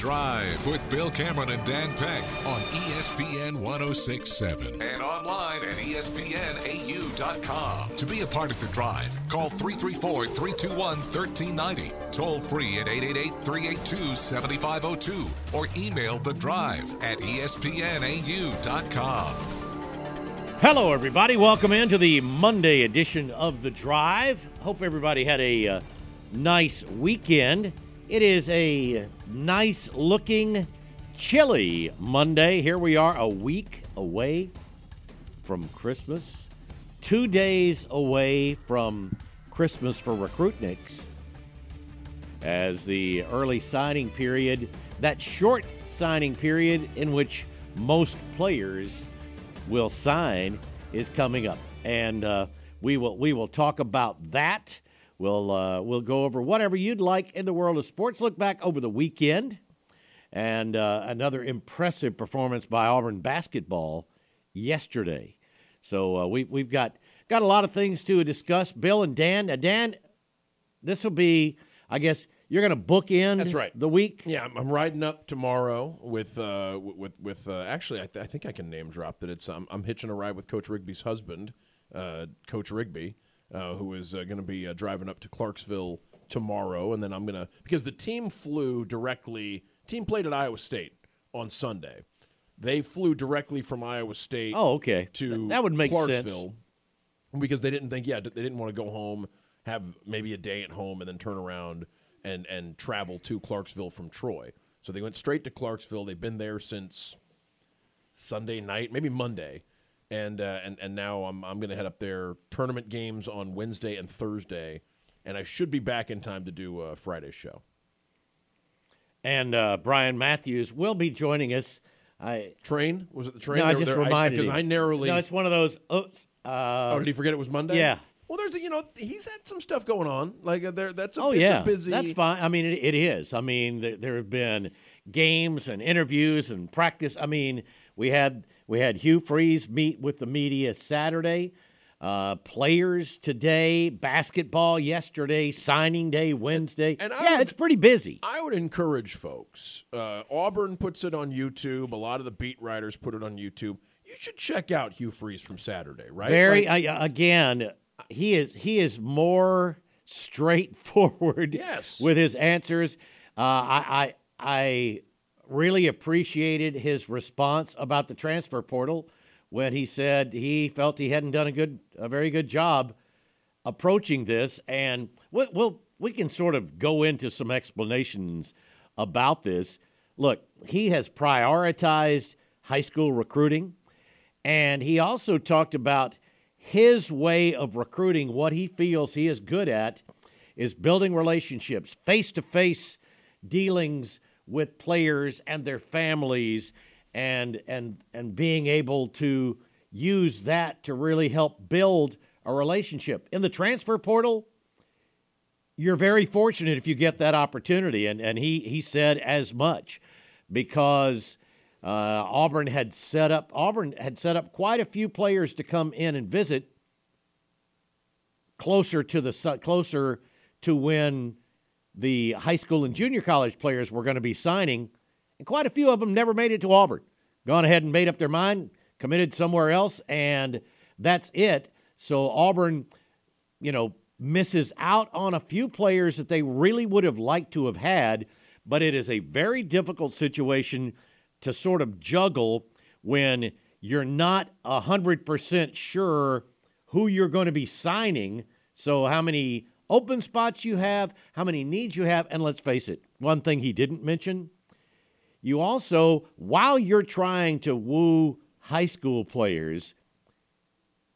The Drive with Bill Cameron and Dan Peck on ESPN 1067 and online at ESPNAU.com. To be a part of The Drive, call 334 321 1390, toll free at 888 382 7502, or email The Drive at ESPNAU.com. Hello, everybody. Welcome into the Monday edition of The Drive. Hope everybody had a uh, nice weekend. It is a nice looking, chilly Monday. Here we are, a week away from Christmas, two days away from Christmas for Recruitniks. As the early signing period, that short signing period in which most players will sign, is coming up, and uh, we will we will talk about that. We'll uh, we'll go over whatever you'd like in the world of sports. Look back over the weekend, and uh, another impressive performance by Auburn basketball yesterday. So uh, we we've got got a lot of things to discuss. Bill and Dan. Dan, this will be, I guess, you're going to book in. That's right. The week. Yeah, I'm, I'm riding up tomorrow with uh, with with uh, actually I, th- I think I can name drop that it's um, I'm hitching a ride with Coach Rigby's husband, uh, Coach Rigby, uh, who is uh, going to be uh, driving up to Clarksville tomorrow, and then I'm gonna because the team flew directly. Team played at Iowa State on Sunday. They flew directly from Iowa State. Oh, okay. To Th- that would make sense. Clarksville because they didn't think yeah they didn't want to go home have maybe a day at home and then turn around and and travel to Clarksville from Troy. So they went straight to Clarksville. They've been there since Sunday night, maybe Monday, and uh, and and now I'm I'm going to head up there. Tournament games on Wednesday and Thursday, and I should be back in time to do a Friday show. And uh, Bryan Matthews will be joining us. I Train was it the train? no, I just there- reminded because. I, narrowly. No, it's one of those. Oops. Uh, oh, did he forget it was Monday? yeah. Well, there's a you know he's had some stuff going on. Like uh, there, that's a, oh yeah, a busy. that's fine. I mean, it, it is. I mean, there, there have been games and interviews and practice. I mean, we had we had Hugh Freeze meet with the media Saturday. Uh, players today, basketball yesterday, signing day Wednesday. and I yeah, would- it's pretty busy. I would encourage folks. Uh, Auburn puts it on YouTube. A lot of the beat writers put it on YouTube. You should check out Hugh Freeze from Saturday, right? Very Like, I, again, he is he is more straightforward. Yes. with his answers. Uh, I, I I really appreciated his response about the transfer portal when he said he felt he hadn't done a good a very good job approaching this, and we'll, we'll we can sort of go into some explanations about this. Look, he has prioritized high school recruiting. And he also talked about his way of recruiting, what he feels he is good at is building relationships, face to face dealings with players and their families, and, and, and being able to use that to really help build a relationship. In the transfer portal, you're very fortunate if you get that opportunity. And, and he, he said as much because uh, Auburn had set up Auburn had set up quite a few players to come in and visit closer to the closer to when the high school and junior college players were going to be signing, and quite a few of them never made it to Auburn. Gone ahead and made up their mind, committed somewhere else, and that's it. So Auburn, you know, misses out on a few players that they really would have liked to have had, but it is a very difficult situation to sort of juggle when you're not 100% sure who you're going to be signing. So, how many open spots you have, how many needs you have, and let's face it, one thing he didn't mention you also, while you're trying to woo high school players,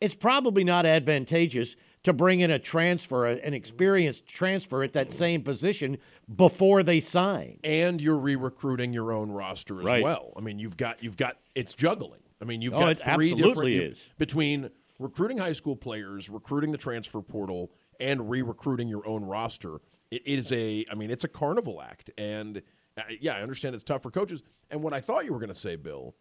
it's probably not advantageous to bring in a transfer, an experienced transfer at that same position before they sign. and you're re-recruiting your own roster as Right. well. I mean, you've got you've got it's juggling. I mean, you've Oh, got three absolutely different is. between recruiting high school players, recruiting the transfer portal, and re-recruiting your own roster. It is a, I mean, it's a carnival act, and uh, yeah, I understand it's tough for coaches. And what I thought you were going to say, Bill,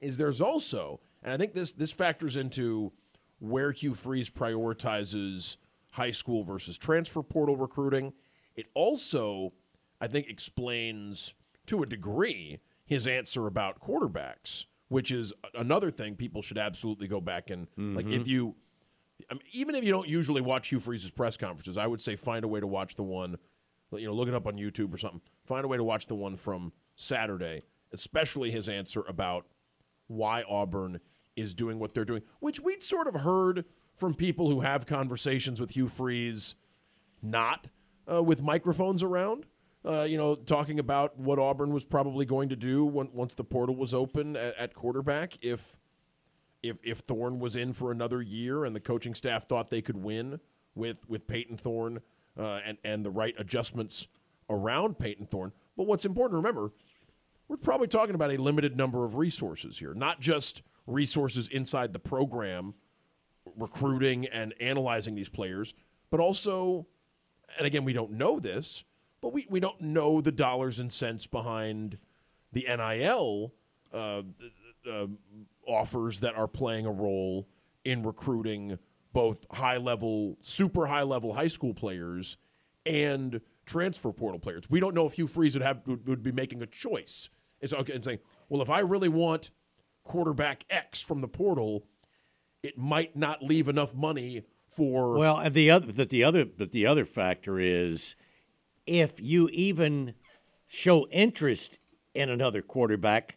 is there's also, and I think this this factors into where Hugh Freeze prioritizes high school versus transfer portal recruiting. It also, I think, explains to a degree his answer about quarterbacks, which is another thing people should absolutely go back and mm-hmm. like if you I mean, even if you don't usually watch Hugh Freeze's press conferences, I would say find a way to watch the one, you know, look it up on YouTube or something. Find a way to watch the one from Saturday, especially his answer about why Auburn is doing what they're doing, which we'd sort of heard from people who have conversations with Hugh Freeze, not uh, with microphones around. Uh, you know, talking about what Auburn was probably going to do when, once the portal was open at, at quarterback if if if Thorne was in for another year and the coaching staff thought they could win with with Payton Thorne uh, and and the right adjustments around Payton Thorne. But what's important to remember, we're probably talking about a limited number of resources here, not just resources inside the program, recruiting and analyzing these players, but also, and again, we don't know this, but we, we don't know the dollars and cents behind the NIL uh, uh, offers that are playing a role in recruiting both high level, super high level high school players and transfer portal players. We don't know if Hugh Freeze would have would, would be making a choice. It's okay and saying, well, if I really want quarterback X from the portal, it might not leave enough money for well. And the other that the other but the other factor is if you even show interest in another quarterback,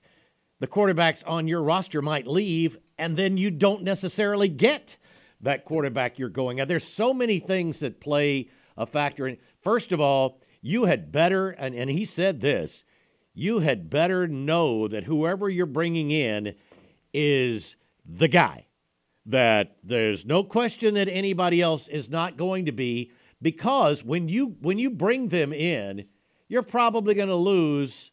the quarterbacks on your roster might leave, and then you don't necessarily get that quarterback you're going at. There's so many things that play a factor in. First of all, you had better, and, and he said this, you had better know that whoever you're bringing in is the guy. That there's no question that anybody else is not going to be, because when you when you bring them in, you're probably going to lose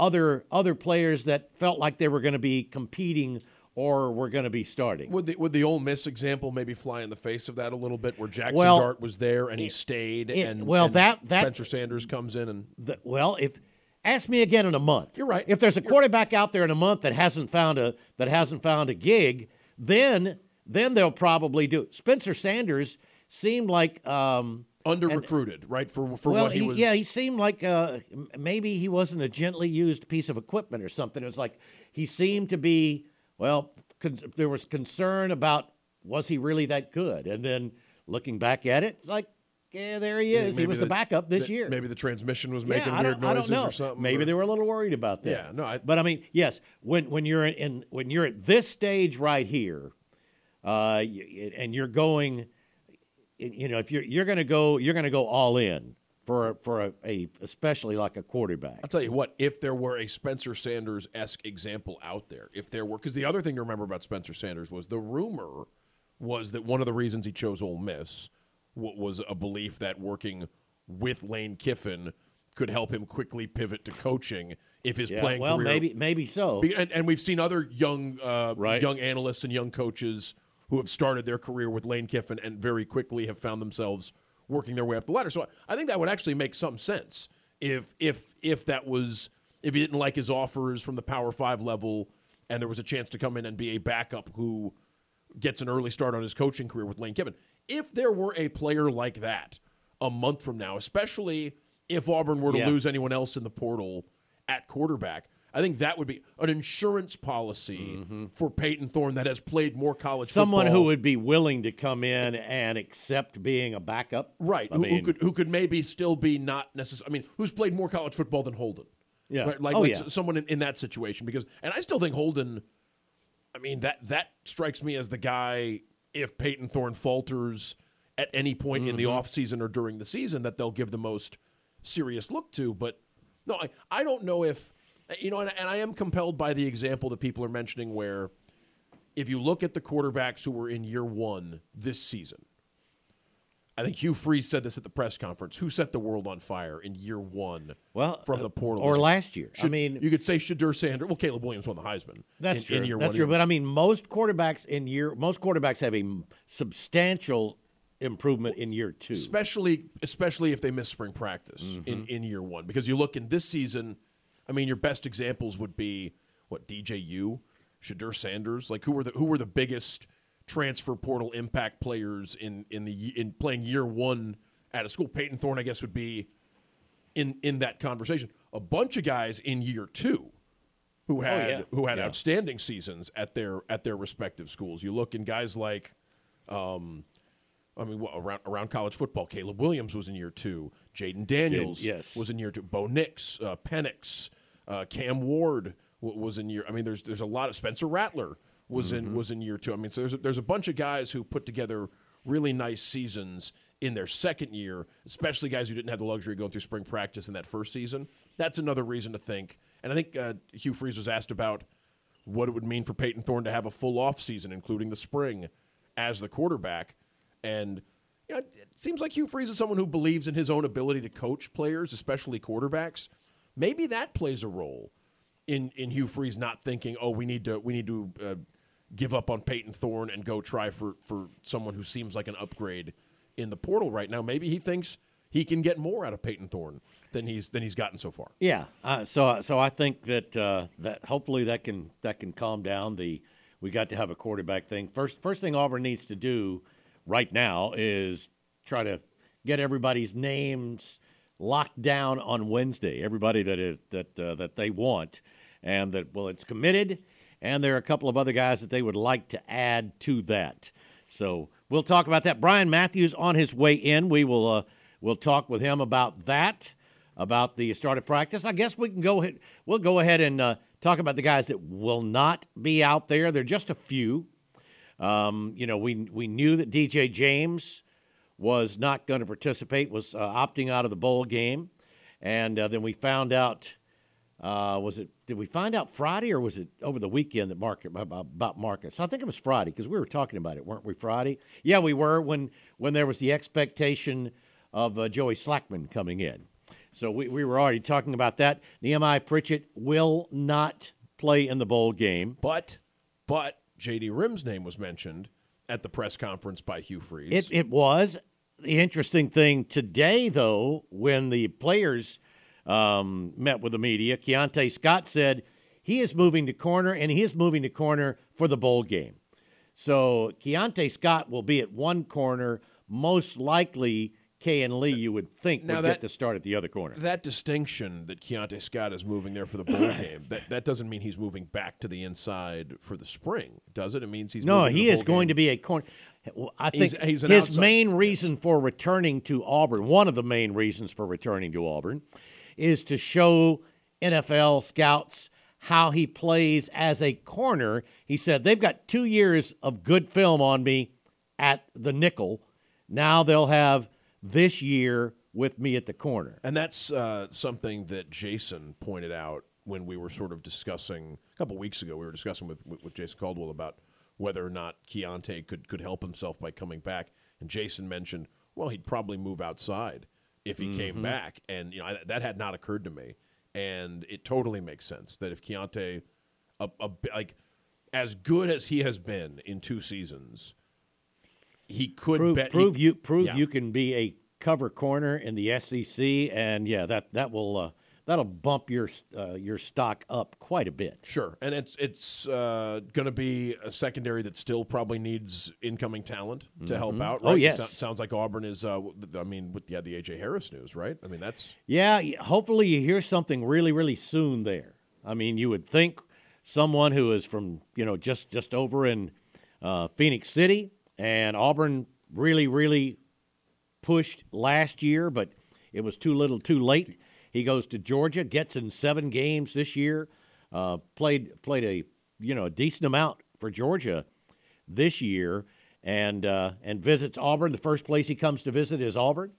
other other players that felt like they were going to be competing or were going to be starting. Would the would the Ole Miss example maybe fly in the face of that a little bit, where Jaxson well, Dart was there and he stayed, it, and well and that that Spencer Sanders comes in and the, well if ask me again in a month. You're right. If there's a quarterback out there in a month that hasn't found a that hasn't found a gig, then then they'll probably do. It. Spencer Sanders seemed like. Um, under recruited, right? For for well, what he, he was. Yeah, he seemed like uh, maybe he wasn't a gently used piece of equipment or something. It was like he seemed to be. Well, con- there was concern about was he really that good, and then looking back at it, it's like. Yeah, there he is. he was the, the backup this the, year. Maybe the transmission was making yeah, weird noises or something. Maybe or, they were a little worried about that. Yeah, no. I, but I mean, yes, when when you're in when you're at this stage right here, uh, and you're going you know, if you're you're going to go, you're going to go all in for for a, a, especially like a quarterback. I'll tell you what, if there were a Spencer Sanders esque example out there, if there were, because the other thing to remember about Spencer Sanders was the rumor was that one of the reasons he chose Ole Miss was a belief that working with Lane Kiffin could help him quickly pivot to coaching if his yeah, playing well, career. Well, maybe maybe so. And, and, we've seen other young uh, right. young analysts and young coaches who have started their career with Lane Kiffin and very quickly have found themselves working their way up the ladder. So I think that would actually make some sense if if if that was if he didn't like his offers from the Power Five level and there was a chance to come in and be a backup who gets an early start on his coaching career with Lane Kiffin. If there were a player like that a month from now, especially if Auburn were to yeah. lose anyone else in the portal at quarterback, I think that would be an insurance policy mm-hmm. for Payton Thorne that has played more college football. Someone football. who would be willing to come in and accept being a backup. Right. Who, who, could who could maybe still be not necessarily I mean, who's played more college football than Holden. Yeah. Right? Like, oh, like yeah. someone in, in that situation because and I still think Holden I mean that that strikes me as the guy if Payton Thorne falters at any point mm-hmm. in the mm-hmm. offseason or during the season that they'll give the most serious look to. But no, I, I don't know if you know, and, and I am compelled by the example that people are mentioning where if you look at the quarterbacks who were in year one this season, I think Hugh Freeze said this at the press conference. Who set the world on fire in year one? Well, from the portal or last year. Should, I mean, you could say Shedeur Sanders. Well, Caleb Williams won the Heisman. That's in, true. In that's one true. But I mean, most quarterbacks in year most quarterbacks have a substantial improvement in year two. especially especially if they miss spring practice Mm-hmm. in, in year one. Because you look in this season, I mean, your best examples would be what DJU, Shedeur Sanders, like who were the who were the biggest transfer portal impact players in in the in playing year one at a school. Payton Thorne, I guess, would be in in that conversation. A bunch of guys in year two who had Oh, yeah. who had Yeah. outstanding seasons at their at their respective schools. You look in guys like um, I mean, what, around around college football, Caleb Williams was in year two. Jayden Daniels yes. was in year two. Bo Nix, uh, Penix, uh, Cam Ward w- was in year. I mean, there's there's a lot of Spencer Rattler was in was in year two. I mean, so there's a, there's a bunch of guys who put together really nice seasons in their second year, especially guys who didn't have the luxury of going through spring practice in that first season. That's another reason to think. And I think uh, Hugh Freeze was asked about what it would mean for Payton Thorne to have a full off season, including the spring, as the quarterback. And you know, it it seems like Hugh Freeze is someone who believes in his own ability to coach players, especially quarterbacks. Maybe that plays a role in in Hugh Freeze not thinking, oh, we need to we need to uh, give up on Payton Thorne and go try for for someone who seems like an upgrade in the portal right now. Maybe he thinks he can get more out of Payton Thorne than he's than he's gotten so far. Yeah, uh, so so I think that uh, that hopefully that can that can calm down the we got to have a quarterback thing. First first thing Auburn needs to do right now is try to get everybody's names locked down on Wednesday. Everybody that is that uh, that they want, and that well, it's committed, and there are a couple of other guys that they would like to add to that. So we'll talk about that. Bryan Matthews on his way in. We will uh, we'll talk with him about that, about the start of practice. I guess we can go ahead. We'll go ahead and uh, talk about the guys that will not be out there. There are just a few. Um, you know, we we knew that DJ James was not going to participate, was uh, opting out of the bowl game, and uh, then we found out. Uh, was it? Did we find out Friday or was it over the weekend that about Marcus? I think it was Friday because we were talking about it, weren't we? Friday? Yeah, we were when when there was the expectation of uh, Joey Slackman coming in. So we, we were already talking about that. Nehemiah Pritchett will not play in the bowl game. But but JD Rim's name was mentioned at the press conference by Hugh Freeze. It, it was. The interesting thing today, though, when the players um, met with the media, Keionta Scott said he is moving to corner and he is moving to corner for the bowl game. So Keionta Scott will be at one corner. Most likely, Kayin Lee, you would think, Now would that- get to start at the other corner. that distinction that Keionta Scott is moving there for the bowl game, that, that doesn't mean he's moving back to the inside for the spring, does it? It means he's No, he the is going game. to be a corner. Well, I think he's an his outside- main reason for returning to Auburn, one of the main reasons for returning to Auburn, is to show NFL scouts how he plays as a corner. He said they've got two years of good film on me at the nickel. Now they'll have this year with me at the corner. And that's uh, something that Jason pointed out when we were sort of discussing a couple weeks ago. We were discussing with, with, Jason Caldwell about whether or not Keionta could, could help himself by coming back. And Jason mentioned, well, he'd probably move outside if he came back. And you know I, that had not occurred to me. And it totally makes sense that if Keionta, a, a, like as good as he has been in two seasons, he could prove, bet prove he, you prove yeah. you can be a cover corner in the SEC, and yeah, that that will uh, that'll bump your uh, your stock up quite a bit. Sure, and it's it's uh, going to be a secondary that still probably needs incoming talent to help out. Oh, Right? yes. So- sounds like Auburn is. Uh, I mean, with yeah, the AJ Harris news, right? I mean, that's Yeah, hopefully you hear something really really soon there. I mean, you would think someone who is from you know just just over in uh, Phenix City and Auburn really really pushed last year, but it was too little, too late. He goes to Georgia, gets in seven games this year, uh, played played a you know a decent amount for Georgia this year, and uh, and visits Auburn. The first place he comes to visit is Auburn.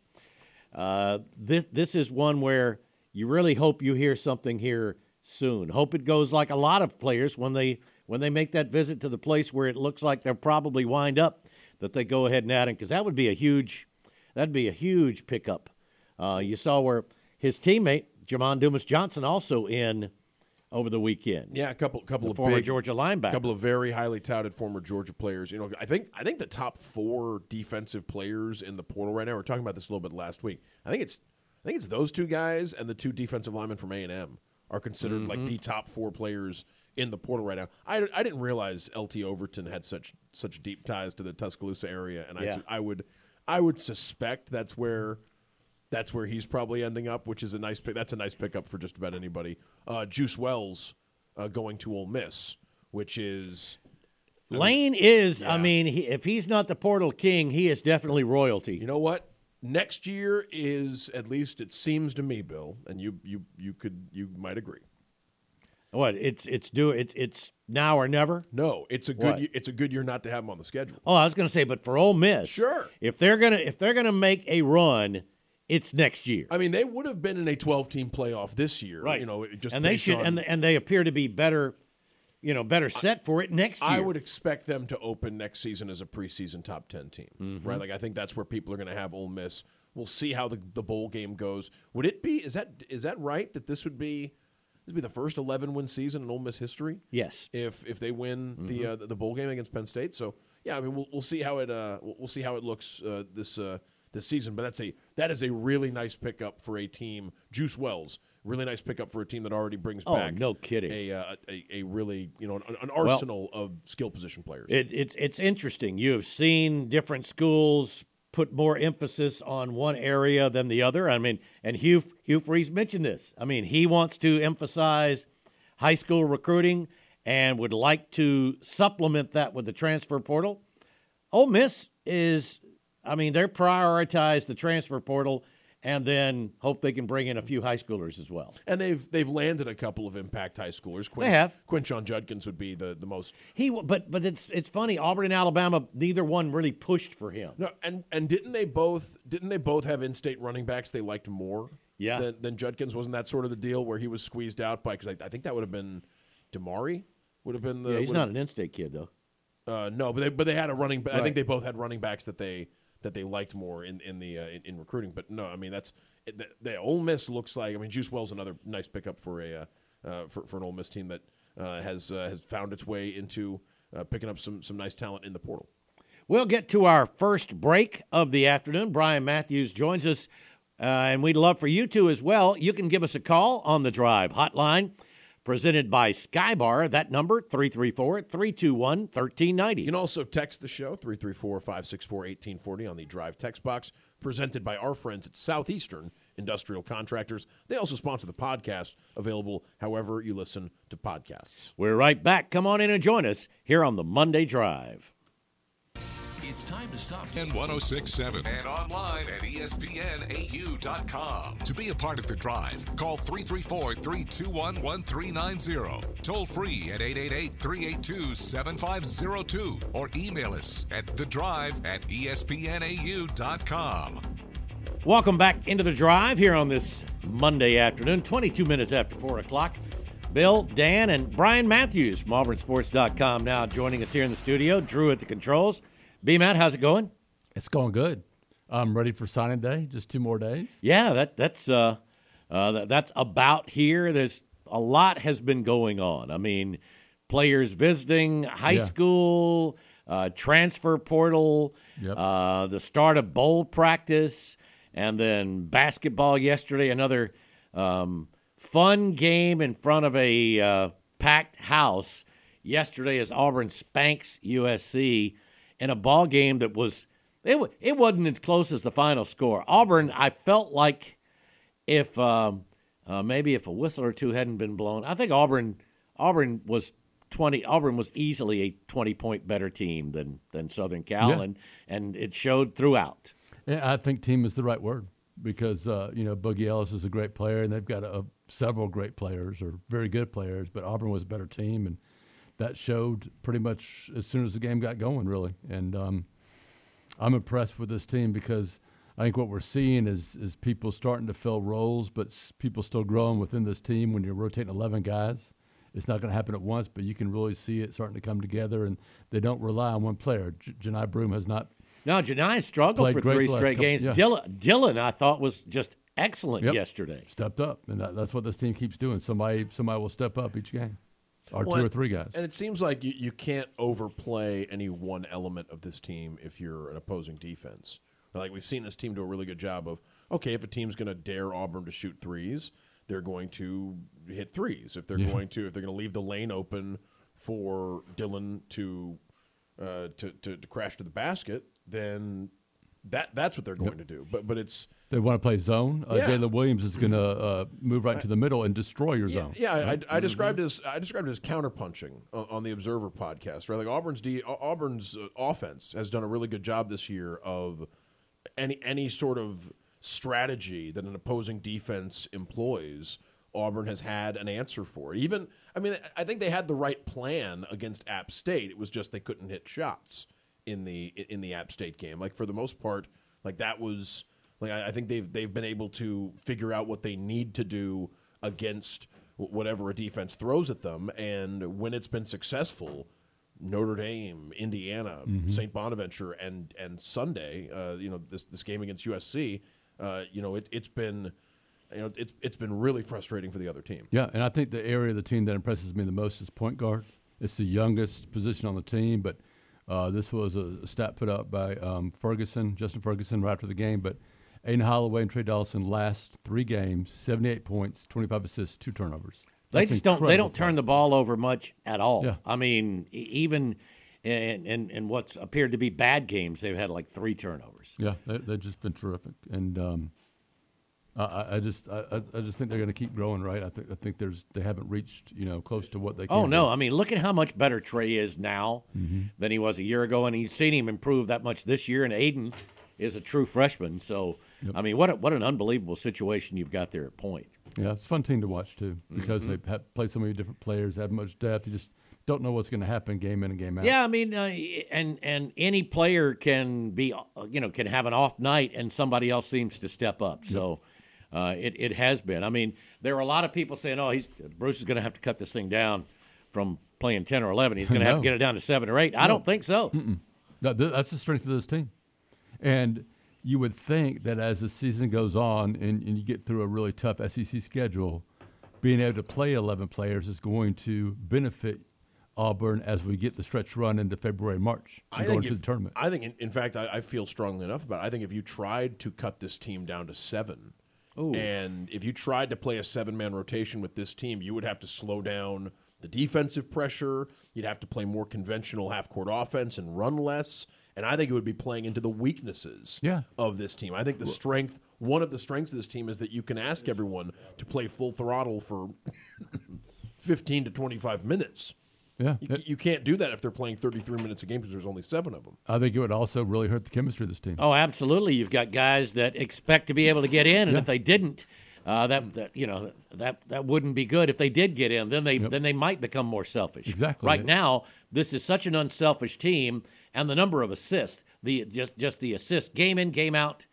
Uh, this this is one where you really hope you hear something here soon. Hope it goes like a lot of players when they when they make that visit to the place where it looks like they'll probably wind up that they go ahead and add him because that would be a huge that'd be a huge pickup. Uh, you saw where his teammate Jamon Dumas Johnson also in over the weekend. Yeah, a couple couple The of former big, Georgia linebacker. couple of very highly touted former Georgia players. You know, I think I think the top four defensive players in the portal right now. We are talking about this a little bit last week. I think it's I think it's those two guys and the two defensive linemen from A and M are considered like Mm-hmm. the top four players in the portal right now. I, I didn't realize LT Overton had such such deep ties to the Tuscaloosa area, and I Yeah. su- I would I would suspect that's where that's where he's probably ending up, which is a nice pick. That's a nice pickup for just about anybody. Uh, Juice Wells uh, going to Ole Miss, which is Lane is, I mean, he, if he's not the portal king, he is definitely royalty. you know what next year is at least it seems to me, Bill, and you you you could you might agree. What it's it's do it's it's now or never. No, it's a good What? ye- it's a good year not to have them on the schedule. Oh, I was going to say, but for Ole Miss, Sure. If they're gonna if they're gonna make a run, it's next year, I mean, they would have been in a 12 team playoff this year, right? You know, just and they should on- and and they appear to be better, you know, better set for it next year. I would expect them to open next season as a preseason top 10 team, Mm-hmm. right? Like I think that's where people are going to have Ole Miss. We'll see how the, the bowl game goes. Would it be is that is that right that this would be this would be the first 11 win season in Ole Miss history? Yes. If if they win Mm-hmm. the uh, the bowl game against Penn State, so yeah, I mean we'll, we'll see how it uh we'll we'll see how it looks uh, this uh, this season. But that's a that is a really nice pickup for a team. Juice Wells, really nice pickup for a team that already brings Oh, back no kidding. a uh, a, a really you know an, an arsenal of skill position players. It, it's it's interesting. You have seen different schools put more emphasis on one area than the other. I mean, and Hugh Hugh Freeze mentioned this. I mean, he wants to emphasize high school recruiting and would like to supplement that with the transfer portal. Ole Miss is, I mean, they're prioritized the transfer portal and then hope they can bring in a few high schoolers as well. And they've they've landed a couple of impact high schoolers. Quin- They have. Quinshon Judkins would be the, the most. He, but but it's it's funny. Auburn and Alabama, neither one really pushed for him. No, and and didn't they both didn't they both have in state running backs they liked more? Yeah. Than, than Judkins wasn't that sort of the deal where he was squeezed out by because I, I think that would have been Damari would have been the. Yeah, he's not an in-state kid though. Uh, no, but they but they had a running. ba- I think they both had running backs that they that they liked more in in the uh, in, in recruiting. But no, I mean that's the, the Ole Miss looks like. I mean, Juice Wells another nice pickup for a uh, uh, for for an Ole Miss team that uh, has uh, has found its way into picking up some some nice talent in the portal. We'll get to our first break of the afternoon. Bryan Matthews joins us, and we'd love for you to as well. You can give us a call on the drive hotline presented by Skybar. That number, 334 321 1390. You can also text the show 334-564-1840 on the Drive text box presented by our friends at Southeastern Industrial Contractors. They also sponsor the podcast available however you listen to podcasts. We're right back. Come on in and join us here on the Monday Drive. It's time to stop. and 1067 and online at espnau.com. To be a part of the drive, call 334-321-1390. Toll free at 888-382-7502 or email us at the drive at espnau.com. Welcome back into the drive here on this Monday afternoon, 22 minutes after 4 o'clock. Bill, Dan, and Bryan Matthews from AuburnSports.com now joining us here in the studio. Drew at the controls. B Matt, how's it going? It's going good. I'm ready for signing day. Just two more days. Yeah, that that's uh, uh, that, that's about here. There's a lot has been going on. I mean, players visiting high Yeah. school, uh, transfer portal, Yep. uh, the start of bowl practice, and then basketball yesterday. Another um, fun game in front of a uh, packed house yesterday as Auburn spanks USC in a ball game that was it, it wasn't as close as the final score. Auburn, I felt like if um, uh, maybe if a whistle or two hadn't been blown, I think Auburn Auburn was twenty. Auburn was easily a twenty point better team than than Southern Cal, Yeah. and and it showed throughout. Yeah, I think team is the right word because uh, you know Boogie Ellis is a great player, and they've got a, several great players or very good players. But Auburn was a better team, and that showed pretty much as soon as the game got going, really. And um, I'm impressed with this team because I think what we're seeing is is people starting to fill roles, but s- people still growing within this team. When you're rotating 11 guys, it's not going to happen at once, but you can really see it starting to come together, and they don't rely on one player. J- Johni Broome has not No, Johni struggled for three straight couple- games. yeah. Dylan, Dylan, I thought was just excellent Yep. yesterday. stepped up, and that, that's what this team keeps doing. Somebody somebody will step up each game, or Well, two or three guys. And it seems like you, you can't overplay any one element of this team if you're an opposing defense. Like we've seen this team do a really good job of okay, if a team's going to dare Auburn to shoot threes, they're going to hit threes. If they're Yeah. going to if they're going to leave the lane open for Dylan to uh, to, to to crash to the basket, then that that's what they're going to do. But but it's they want to play zone. Uh, Yeah. Jaylin Williams is going to uh, move right into the middle and destroy your Yeah, zone. yeah. I, I, I described it as I described it as counterpunching on, on the Observer podcast. Right, like Auburn's D, Auburn's uh, offense has done a really good job this year of any any sort of strategy that an opposing defense employs. Auburn has had an answer for it. Even I mean, I think they had the right plan against App State. It was just they couldn't hit shots in the in the App State game. Like for the most part, like that was like I, I think they've they've been able to figure out what they need to do against whatever a defense throws at them, and when it's been successful, Notre Dame, Indiana, St. Bonaventure, and and Sunday, uh, you know this this game against USC, uh, you know it, it's been. You know, it's it's been really frustrating for the other team. Yeah, and I think the area of the team that impresses me the most is point guard. It's the youngest position on the team, but uh, this was a stat put up by um, Ferguson, Justin Ferguson, right after the game. But Aden Holloway and Tre Donaldson last three games, 78 points, 25 assists, two turnovers. They just don't. They don't turn the ball over much at all. Yeah. I mean, even in, in in what's appeared to be bad games, they've had like three turnovers. Yeah, they, they've just been terrific, and um, I- I, I just I, I- just think they're going to keep growing. Right? I think I think there's they haven't reached you know close to what they. Can Oh no! I mean, look at how much better Tre is now Mm-hmm. than he was a year ago, and you've seen him improve that much this year. And Aden is a true freshman, so I mean, what a, what an unbelievable situation you've got there at point. Yeah, it's a fun team to watch too because Mm-hmm. they've had, played so many different players, have much depth. You just don't know what's going to happen game in and game out. Yeah, I mean, uh, and and any player can be, uh, you know, can have an off night, and somebody else seems to step up. So. Uh, it, it has been. I mean, there are a lot of people saying, "Oh, he's Bruce is going to have to cut this thing down from playing ten or eleven. He's going to have to get it down to seven or eight. I don't think so. That, that- that's the strength of this team. And you would think that as the season goes on and, and you get through a really tough SEC schedule, being able to play 11 players is going to benefit Auburn as we get the stretch run into February, March, and go into if- the tournament. I think, in, in fact, I, I feel strongly enough about it. I think if you tried to cut this team down to seven, and if you tried to play a seven man rotation with this team, you would have to slow down the defensive pressure. You'd have to play more conventional half court offense and run less. And I think it would be playing into the weaknesses Yeah. of this team. I think the strength, one of the strengths of this team is that you can ask everyone to play full throttle for 15 to 25 minutes. Yeah. You, you can't do that if they're playing 33 minutes a game because there's only seven of them. I think it would also really hurt the chemistry of this team. Oh, absolutely. You've got guys that expect to be able to get in, and if they didn't, uh, that, that you know that that wouldn't be good. If they did get in, then they then they might become more selfish. Exactly. Right now, this is such an unselfish team, and the number of assists, the just just the assists, game in, game out.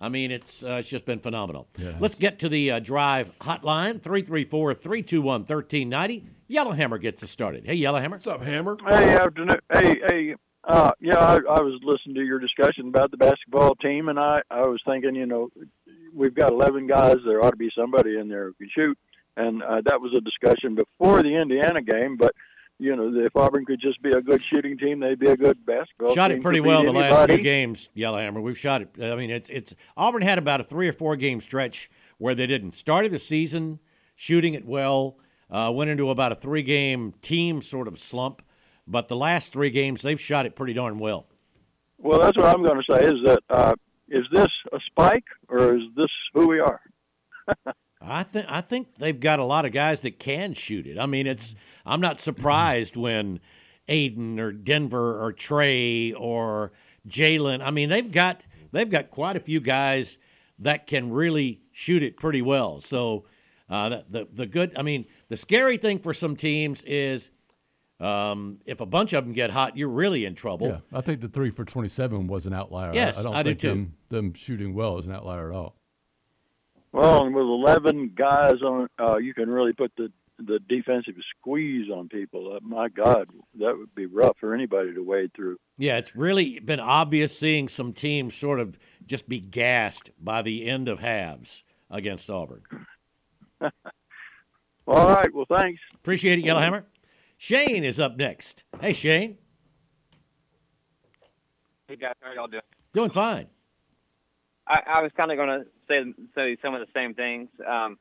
I mean, it's uh, it's just been phenomenal. Yeah. Let's get to the uh, drive hotline 334-321-1390. Yellowhammer gets us started. Hey, Yellowhammer. What's up, Hammer? Hey, afternoon. Hey, hey. Uh, yeah, I, I was listening to your discussion about the basketball team, and I, I was thinking, you know, we've got 11 guys. There ought to be somebody in there who can shoot, and uh, that was a discussion before the Indiana game. But you know, if Auburn could just be a good shooting team, they'd be a good basketball. shot team. it pretty well the last two games, Yellowhammer. We've shot it. I mean, it's it's Auburn had about a three or four game stretch where they didn't. Started the season shooting it well, uh, went into about a three game team sort of slump, but the last three games they've shot it pretty darn well. Well, that's what I'm going to say. Is that uh, is this a spike or is this who we are? I think I think they've got a lot of guys that can shoot it. I mean, it's I'm not surprised when Aden or Denver or Tre or Jaylin. I mean, they've got they've got quite a few guys that can really shoot it pretty well. So uh, the, the the good. I mean, the scary thing for some teams is um, if a bunch of them get hot, you're really in trouble. Yeah, I think the three for 27 was an outlier. Yes, I, I don't I do think too. Them, them shooting well is an outlier at all. Well, and with 11 guys on, uh, you can really put the the defensive squeeze on people. Uh, my God, that would be rough for anybody to wade through. Yeah, it's really been obvious seeing some teams sort of just be gassed by the end of halves. against Auburn. All right. Well, thanks. Appreciate it, Yellowhammer. Shane is up next. Hey, Shane. Hey guys, how y'all doing? Doing fine. I, I was kind of going to say say some of the same things um,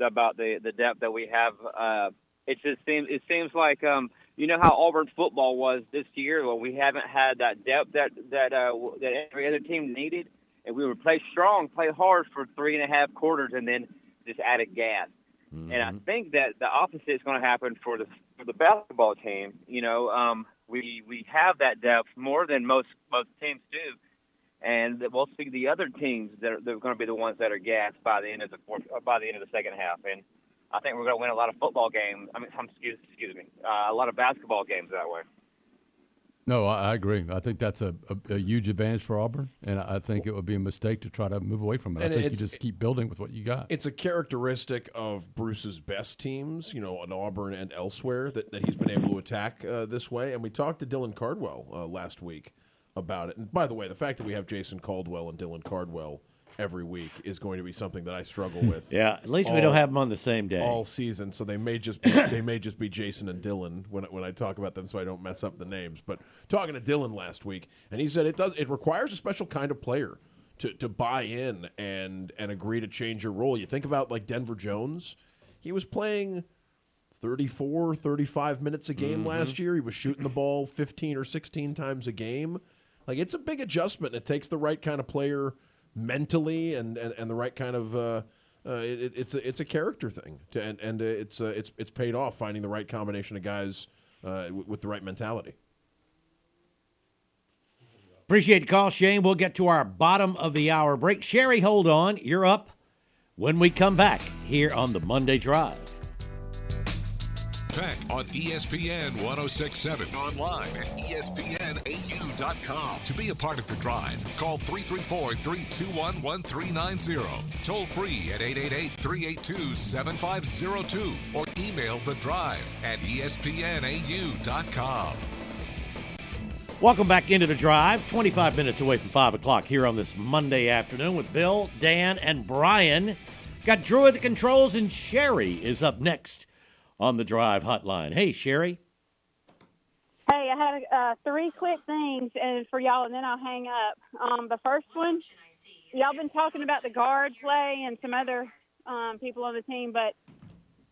about the the depth that we have. Uh, it just seems it seems like um, you know how Auburn football was this year. Well, we haven't had that depth that that uh, that every other team needed, and we would play strong, play hard for three and a half quarters, and then just added gas. Mm-hmm. And I think that the opposite is going to happen for the for the basketball team. You know, um, we we have that depth more than most most teams do, and we'll see the other teams that are, that are going to be the ones that are gassed by the end of the fourth, by the end of the second half. And I think we're going to win a lot of football games. I mean, excuse, excuse me, uh, a lot of basketball games that way. No, I, I agree. I think that's a, a, a, huge advantage for Auburn, and I think it would be a mistake to try to move away from it. And I think you just keep building with what you got. It's a characteristic of Bruce's best teams, you know, at Auburn and elsewhere, that, that he's been able to attack uh, this way. And we talked to Dylan Cardwell uh, last week about it. And by the way, the fact that we have Jason Caldwell and Dylan Cardwell every week is going to be something that I struggle with. yeah, at least all, we don't have them on the same day all season. So they may just be, they may just be Jason and Dylan when when I talk about them, so I don't mess up the names. But talking to Dylan last week, and he said it does it requires a special kind of player to to buy in and and agree to change your role. You think about like Denver Jones, he was playing. 34, 35 minutes a game mm-hmm. last year. He was shooting the ball 15 or 16 times a game. Like, it's a big adjustment. It takes the right kind of player mentally and, and, and the right kind of uh, uh, it, it's a it's a character thing to, and and uh, it's uh, it's it's paid off finding the right combination of guys uh, w- with the right mentality. Appreciate the call, Shane. We'll get to our bottom of the hour break. Sherry, hold on. You're up when we come back here on the Monday Drive. Peck on ESPN 1067. Online at ESPNAU.com. To be a part of the drive, call 334 321 1390. Toll free at 888 382 7502 or email the drive at ESPNAU.com. Welcome back into the drive. 25 minutes away from 5 o'clock here on this Monday afternoon with Bill, Dan, and Bryan. Got Drew at the controls, and Sherry is up next on the drive hotline. Hey, Sherry. Hey, I had uh, three quick things and for y'all, and then I'll hang up. Um, the first one, y'all been talking about the guard play and some other um, people on the team, but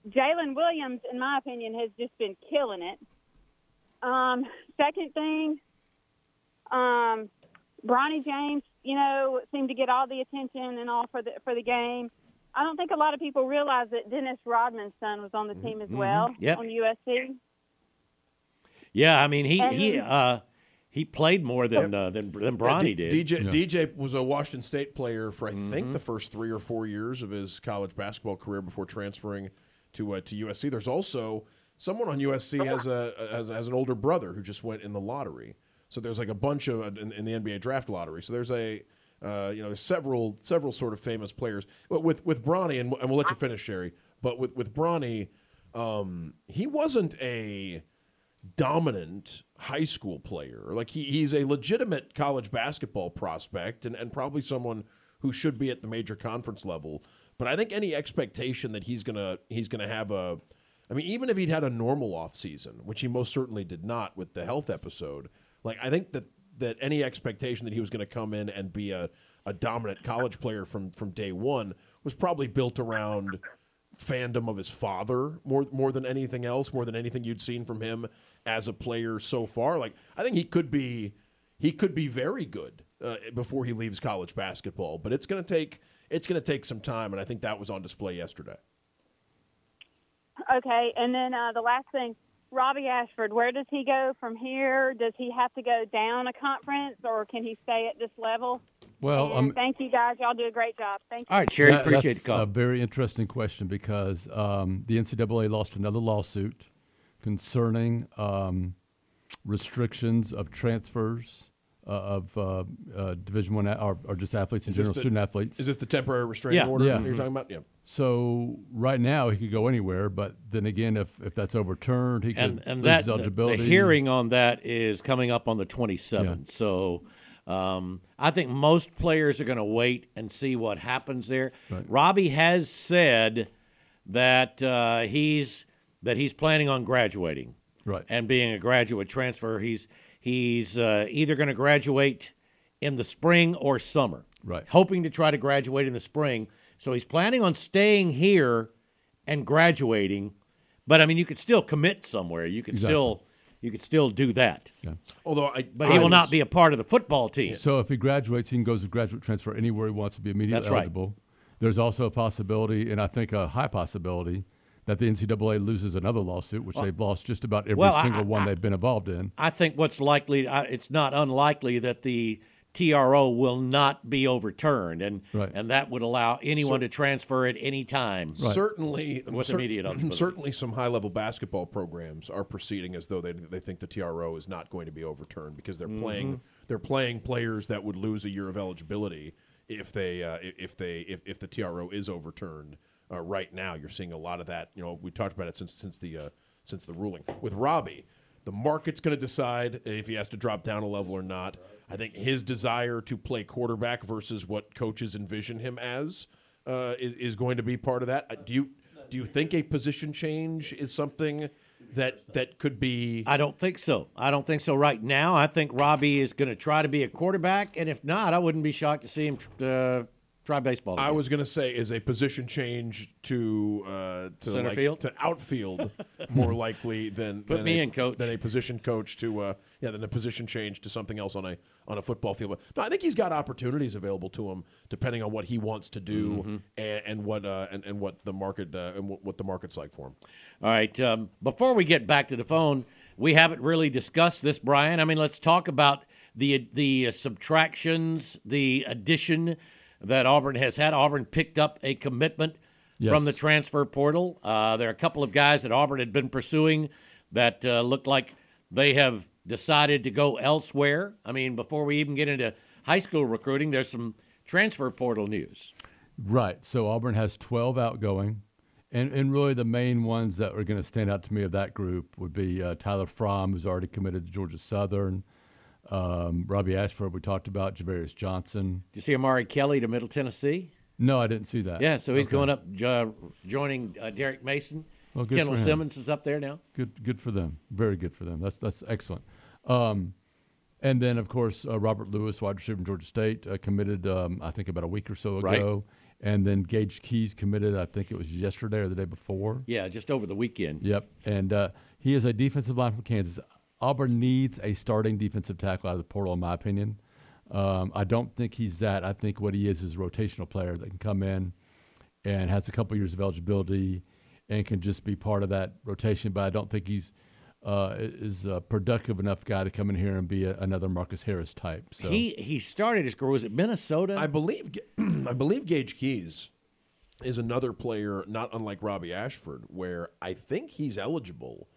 Jaylin Williams, in my opinion, has just been killing it. Um, second thing, um, Bronny James, you know, seemed to get all the attention and all for the for the game. I don't think a lot of people realize that Dennis Rodman's son was on the team as mm-hmm. well yep. on USC. Yeah, I mean he and he uh, he played more than uh, than than Bronny did. DJ yeah. DJ was a Washington State player for I mm-hmm. think the first three or four years of his college basketball career before transferring to uh, to USC. There's also someone on USC has a has, has, an older brother who just went in the lottery. So there's like a bunch of in, in the NBA draft lottery. So there's a uh, you know, there's several several sort of famous players. But with with Bronny, and, and we'll let you finish, Sherry. But with with Bronny, um, he wasn't a dominant high school player. Like he, he's a legitimate college basketball prospect, and, and probably someone who should be at the major conference level. But I think any expectation that he's gonna he's gonna have a I mean, even if he'd had a normal off season, which he most certainly did not with the health episode, like I think that that any expectation that he was going to come in and be a, a dominant college player from from day one was probably built around fandom of his father more more than anything else, more than anything you'd seen from him as a player so far. Like I think he could be he could be very good uh, before he leaves college basketball, but it's going to take it's going to take some time, and I think that was on display yesterday. Okay, and then uh, the last thing, Robbie Ashford, where does he go from here? Does he have to go down a conference or can he stay at this level? Well, um, thank you guys. Y'all do a great job. Thank you. All right, Sherry, that, appreciate the call. A very interesting question because um, the NCAA lost another lawsuit concerning um, restrictions of transfers uh, of uh, uh, Division One or, or, just athletes in general, the, student athletes. Is this the temporary restraining yeah. order yeah. you're talking about? Yeah. So right now he could go anywhere, but then again, if, if that's overturned, he and, could and lose that, eligibility. The, the hearing on that is coming up on the 27th. Yeah. So Um, I think most players are going to wait and see what happens there. Right. Robbie has said that uh, he's that he's planning on graduating Right. and being a graduate transfer. He's he's uh, either going to graduate in the spring or summer. Right. Hoping to try to graduate in the spring. So he's planning on staying here and graduating. But I mean, you could still commit somewhere. You could Exactly. still you could still do that. Yeah. Although I, But he will not be a part of the football team. So if he graduates, he can go to graduate transfer anywhere he wants to be immediately That's right. There's also a possibility, and I think a high possibility, that the NCAA loses another lawsuit, which they've lost just about every Well, single I- one I- they've been involved in. I think what's likely, I- it's not unlikely that the TRO will not be overturned, and Right. and that would allow anyone to transfer at any time. certainly With immediate certainly some high level basketball programs are proceeding as though they, they think the TRO is not going to be overturned because they're Mm-hmm. playing they're playing players that would lose a year of eligibility if they uh, if they if, if the TRO is overturned. Uh, right now, you're seeing a lot of that. You know, we talked about it since since the uh, since the ruling with Robbie. The market's going to decide if he has to drop down a level or not. I think his desire to play quarterback versus what coaches envision him as uh, is, is going to be part of that. Uh, Do you do you think a position change is something that that could be? I don't think so. I don't think so right now. I think Robbie is going to try to be a quarterback, and if not, I wouldn't be shocked to see him uh, try baseball. I was going to say is a position change to uh, to Center like- field? to outfield more likely than Put than me a, in, coach. than a position coach to uh, yeah than a position change to something else on a on a football field. But no, I think he's got opportunities available to him depending on what he wants to do Mm-hmm. and, and what uh, and, and what the market uh, and what, what the market's like for him. All right. Um, before we get back to the phone, we haven't really discussed this, Bryan. I mean, let's talk about the the uh, subtractions, the addition that Auburn has had. Auburn picked up a commitment Yes. from the transfer portal. Uh, there are a couple of guys that Auburn had been pursuing that uh, looked like they have decided to go elsewhere. I mean, before we even get into high school recruiting, there's some transfer portal news. Right. So Auburn has 12 outgoing. And, and really, the main ones that are going to stand out to me of that group would be uh, Tyler Fromm, who's already committed to Georgia Southern, um, Robbie Ashford, we talked about, Javarius Johnson. Do you see Amari Kelly to Middle Tennessee? No, I didn't see that. Yeah, so he's Okay. going up, uh, joining uh, Derek Mason. Well, good Kendall. Simmons is up there now. Good, good for them. Very good for them. That's that's excellent. Um, and then, of course, uh, Robert Lewis, wide receiver from Georgia State, uh, committed, um, I think, about a week or so Right. ago. And then Gage Keys committed, I think it was yesterday or the day before. Yeah, just over the weekend. Yep. And uh, he is a defensive line from Kansas. Auburn needs a starting defensive tackle out of the portal, in my opinion. Um, I don't think he's that. I think what he is is a rotational player that can come in and has a couple years of eligibility and can just be part of that rotation. But I don't think he's uh, is a productive enough guy to come in here and be a, another Marcus Harris type. So He he started his career was it Minnesota? I believe I believe Gage Keys is another player not unlike Robbie Ashford, where I think he's eligible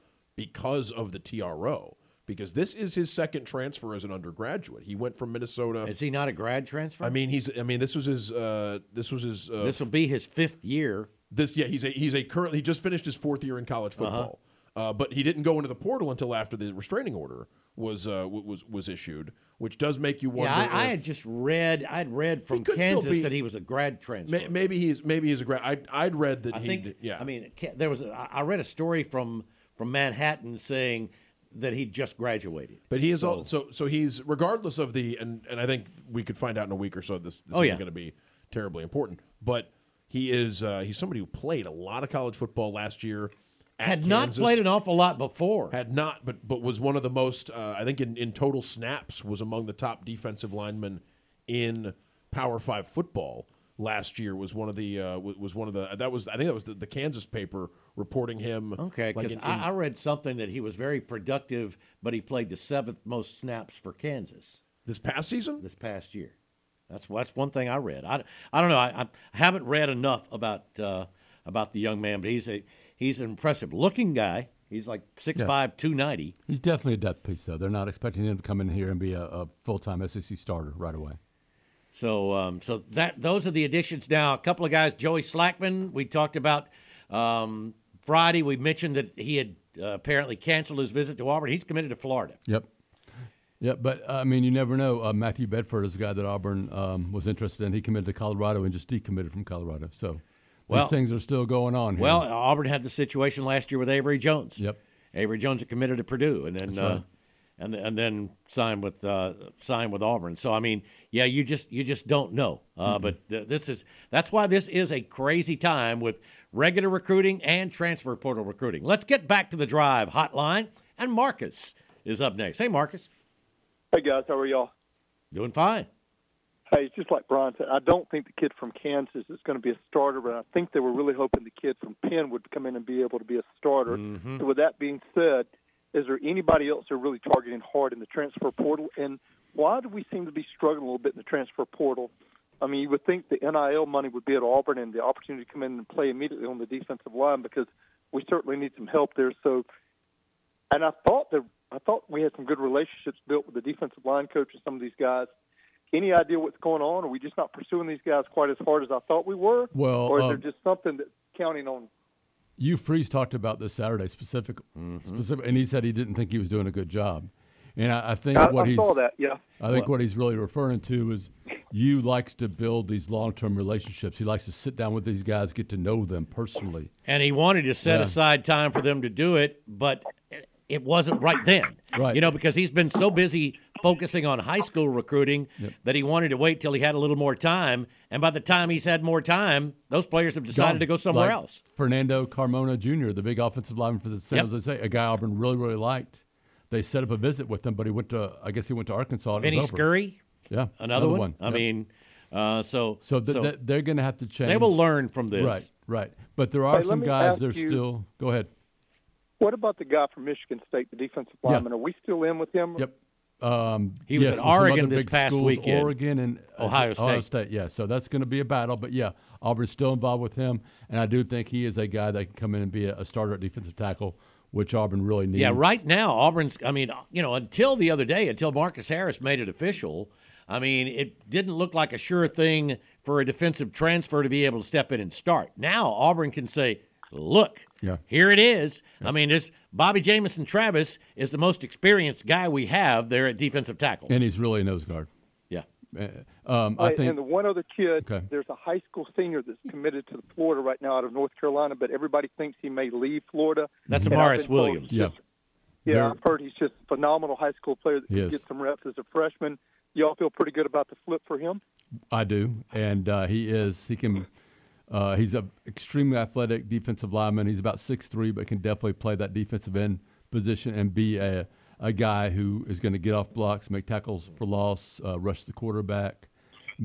because of the TRO. Because this is his second transfer as an undergraduate. He went from Minnesota. is he not a grad transfer? I mean, he's. I mean, this was his. Uh, this was his. Uh, this will be his fifth year. this yeah he's a he's a current he just finished his fourth year in college Uh-huh. football uh but he didn't go into the portal until after the restraining order was uh was was issued which does make you wonder Yeah, I, I had just read. I'd read from Kansas be- that he was a grad transfer. may, maybe he's maybe he's a grad I'd, I'd read that I he think. yeah I mean, there was. A, I I read a story from from Manhattan saying that he just graduated. but he is So- all, so so he's regardless of the and and I think we could find out in a week or so this this Oh, isn't going to be terribly important but he is uh he's somebody who played a lot of college football last year at Had not played an awful lot before. Had not, but but was one of the most. Uh, I think in, in total snaps was among the top defensive linemen in Power Five football last year. Was one of the uh, was was one of the that was I think that was the, the Kansas paper reporting him. Okay, because in- in- I, I read something that he was very productive, but he played the seventh most snaps for Kansas this past season. this past year. That's that's one thing I read. I, I don't know. I, I haven't read enough about uh, about the young man, but he's a he's an impressive looking guy. He's like 6'5", 290. he's definitely a depth piece, though. They're not expecting him to come in here and be a, a full time SEC starter right away. So um, so that those are the additions. Now a couple of guys. Joey Slackman. We talked about um, Friday. We mentioned that he had uh, apparently canceled his visit to Auburn. He's committed to Florida. Yep. Yeah, but uh, I mean, you never know. Uh, Matthew Bedford is a guy that Auburn um, was interested in. He committed to Colorado and just decommitted from Colorado. So Well- these things are still going on. Here. Well, Auburn had the situation last year with Avery Jones. Yep. Avery Jones had committed to Purdue, and then uh, and and then signed with uh, signed with Auburn. So I mean, yeah, you just you just don't know. Uh, But th- this is that's why this is a crazy time with regular recruiting and transfer portal recruiting. Let's get back to the drive hotline, and Marcus is up next. Hey, Marcus, Hey guys, how are y'all? doing fine. Hey, it's just like Bryan said. I don't think the kid from Kansas is going to be a starter, but I think they were really hoping the kid from Penn would come in and be able to be a starter. Mm-hmm. So with that being said, is there anybody else they're really targeting hard in the transfer portal? And why do we seem to be struggling a little bit in the transfer portal? I mean, you would think the NIL money would be at Auburn and the opportunity to come in and play immediately on the defensive line because we certainly need some help there. So, and I thought that I thought we had some good relationships built with the defensive line coach and some of these guys. Any idea what's going on? Are we just not pursuing these guys quite as hard as I thought we were? Well, or is uh, there just something that's counting on? Hugh Freeze talked about this Saturday specific, specific, and he said he didn't think he was doing a good job. And I, I think I, what I he's saw that. Yeah. I think what he's really referring to is you likes to build these long-term relationships. He likes to sit down with these guys, get to know them personally. And he wanted to set Yeah. aside time for them to do it, but it wasn't right then. Right. You know, because he's been so busy focusing on high school recruiting that he wanted to wait till he had a little more time. And by the time he's had more time, those players have decided Gone. to go somewhere Like else. Fernando Carmona Jr., the big offensive lineman for the San Yep. Jose State, a guy Auburn really, really liked. They set up a visit with him, but he went to, I guess he went to Arkansas. and it Vinny was. Scurry, yeah, another, one. I Yep. mean, uh, so so, th- so th- they're going to have to change. they will learn from this. Right, right. But there are Hey, some guys. ask They're you- still. Go ahead. What about the guy from Michigan State, the defensive Yeah. lineman? Are we still in with him? Yep. Um, He was yes, at Oregon this past schools, weekend. Oregon and uh, Ohio Ohio State. State, yeah. So that's going to be a battle. But yeah, Auburn's still involved with him, and I do think he is a guy that can come in and be a, a starter at defensive tackle, which Auburn really needs. Yeah, right now Auburn's. I mean, you know, until the other day, until Marcus Harris made it official, I mean, it didn't look like a sure thing for a defensive transfer to be able to step in and start. Now Auburn can say, "Look, Yeah. here it is." I mean, this Bobby Jamison Travis is the most experienced guy we have there at defensive tackle. and he's really a nose guard. yeah, Uh, Um, I think and the one other kid, Okay. there's a high school senior that's committed to Florida right now out of North Carolina, but everybody thinks he may leave Florida. That's And I've Amaris Williams. he's Yeah. just- Yeah, They're- I've heard he's just a phenomenal high school player that He can get some reps as a freshman. Y'all feel pretty good about the flip for him? I do, and uh, he is. He can. Uh, he's an extremely athletic defensive lineman. He's about six three, but can definitely play that defensive end position and be a a guy who is going to get off blocks, make tackles for loss, uh, rush the quarterback,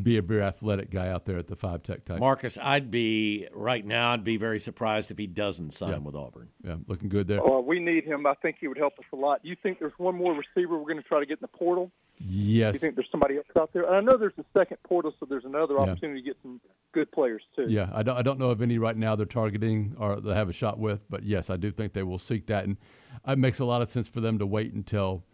be a very athletic guy out there at the five tech type. Marcus, I'd be right now. I'd be very surprised if he doesn't sign with Auburn. Yeah, looking good there. Uh, we need him. I think he would help us a lot. You think there's one more receiver we're going to try to get in the portal? Do Yes. you think there's somebody else out there? And I know there's a second portal, so there's another Yeah. opportunity to get some good players too. Yeah, I don't, I don't know of any right now they're targeting or they have a shot with, but yes, I do think they will seek that. And it makes a lot of sense for them to wait until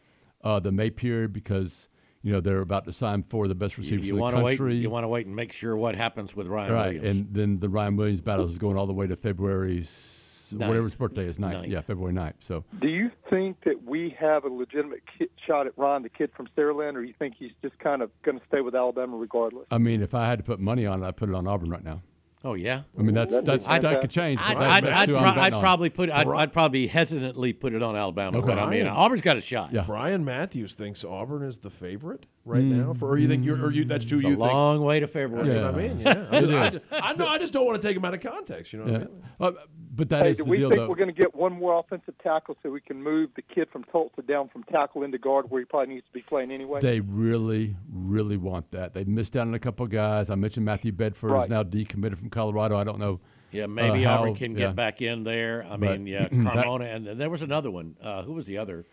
uh, the May period because, you know, they're about to sign four of the best You, receivers you in the want to wait. You want to wait and make sure what happens with Ryan right, Williams. and then the Ryan Williams battle is going all the way to February, Ninth. whatever his birthday is, 9th. Ninth. Yeah, February 9th. So Do you think that we have a legitimate kid, shot at Ron, the kid from Saraland, or you think he's just kind of going to stay with Alabama regardless? I mean, if I had to put money on it, I'd put it on Auburn right now. Oh yeah. I mean, that's That'd that's that could change. I'd, I'd, I'd, pro- I'd probably put. I'd, I'd probably hesitantly put it on Alabama. Okay. But I mean, Auburn's got a shot. Yeah. Bryan Matthews thinks Auburn is the favorite right now. For or you think you're or you that's who It's you a think. long way to February. That's Yeah. what I mean. Yeah, I, It I, is. I know. I just don't want to take him out of context. You know what I mean? Uh, but that Hey, is do the we deal, think though. we're going to get one more offensive tackle so we can move the kid from Tulsa down from tackle into guard where he probably needs to be playing anyway? They really, really want that. They've missed out on a couple of guys. I mentioned Matthew Bedford Right. is now decommitted from Colorado. I don't know. Yeah, maybe uh, Auburn can yeah. get back in there. I But mean, yeah, that- Carmona, and there was another one. Uh, who was the other?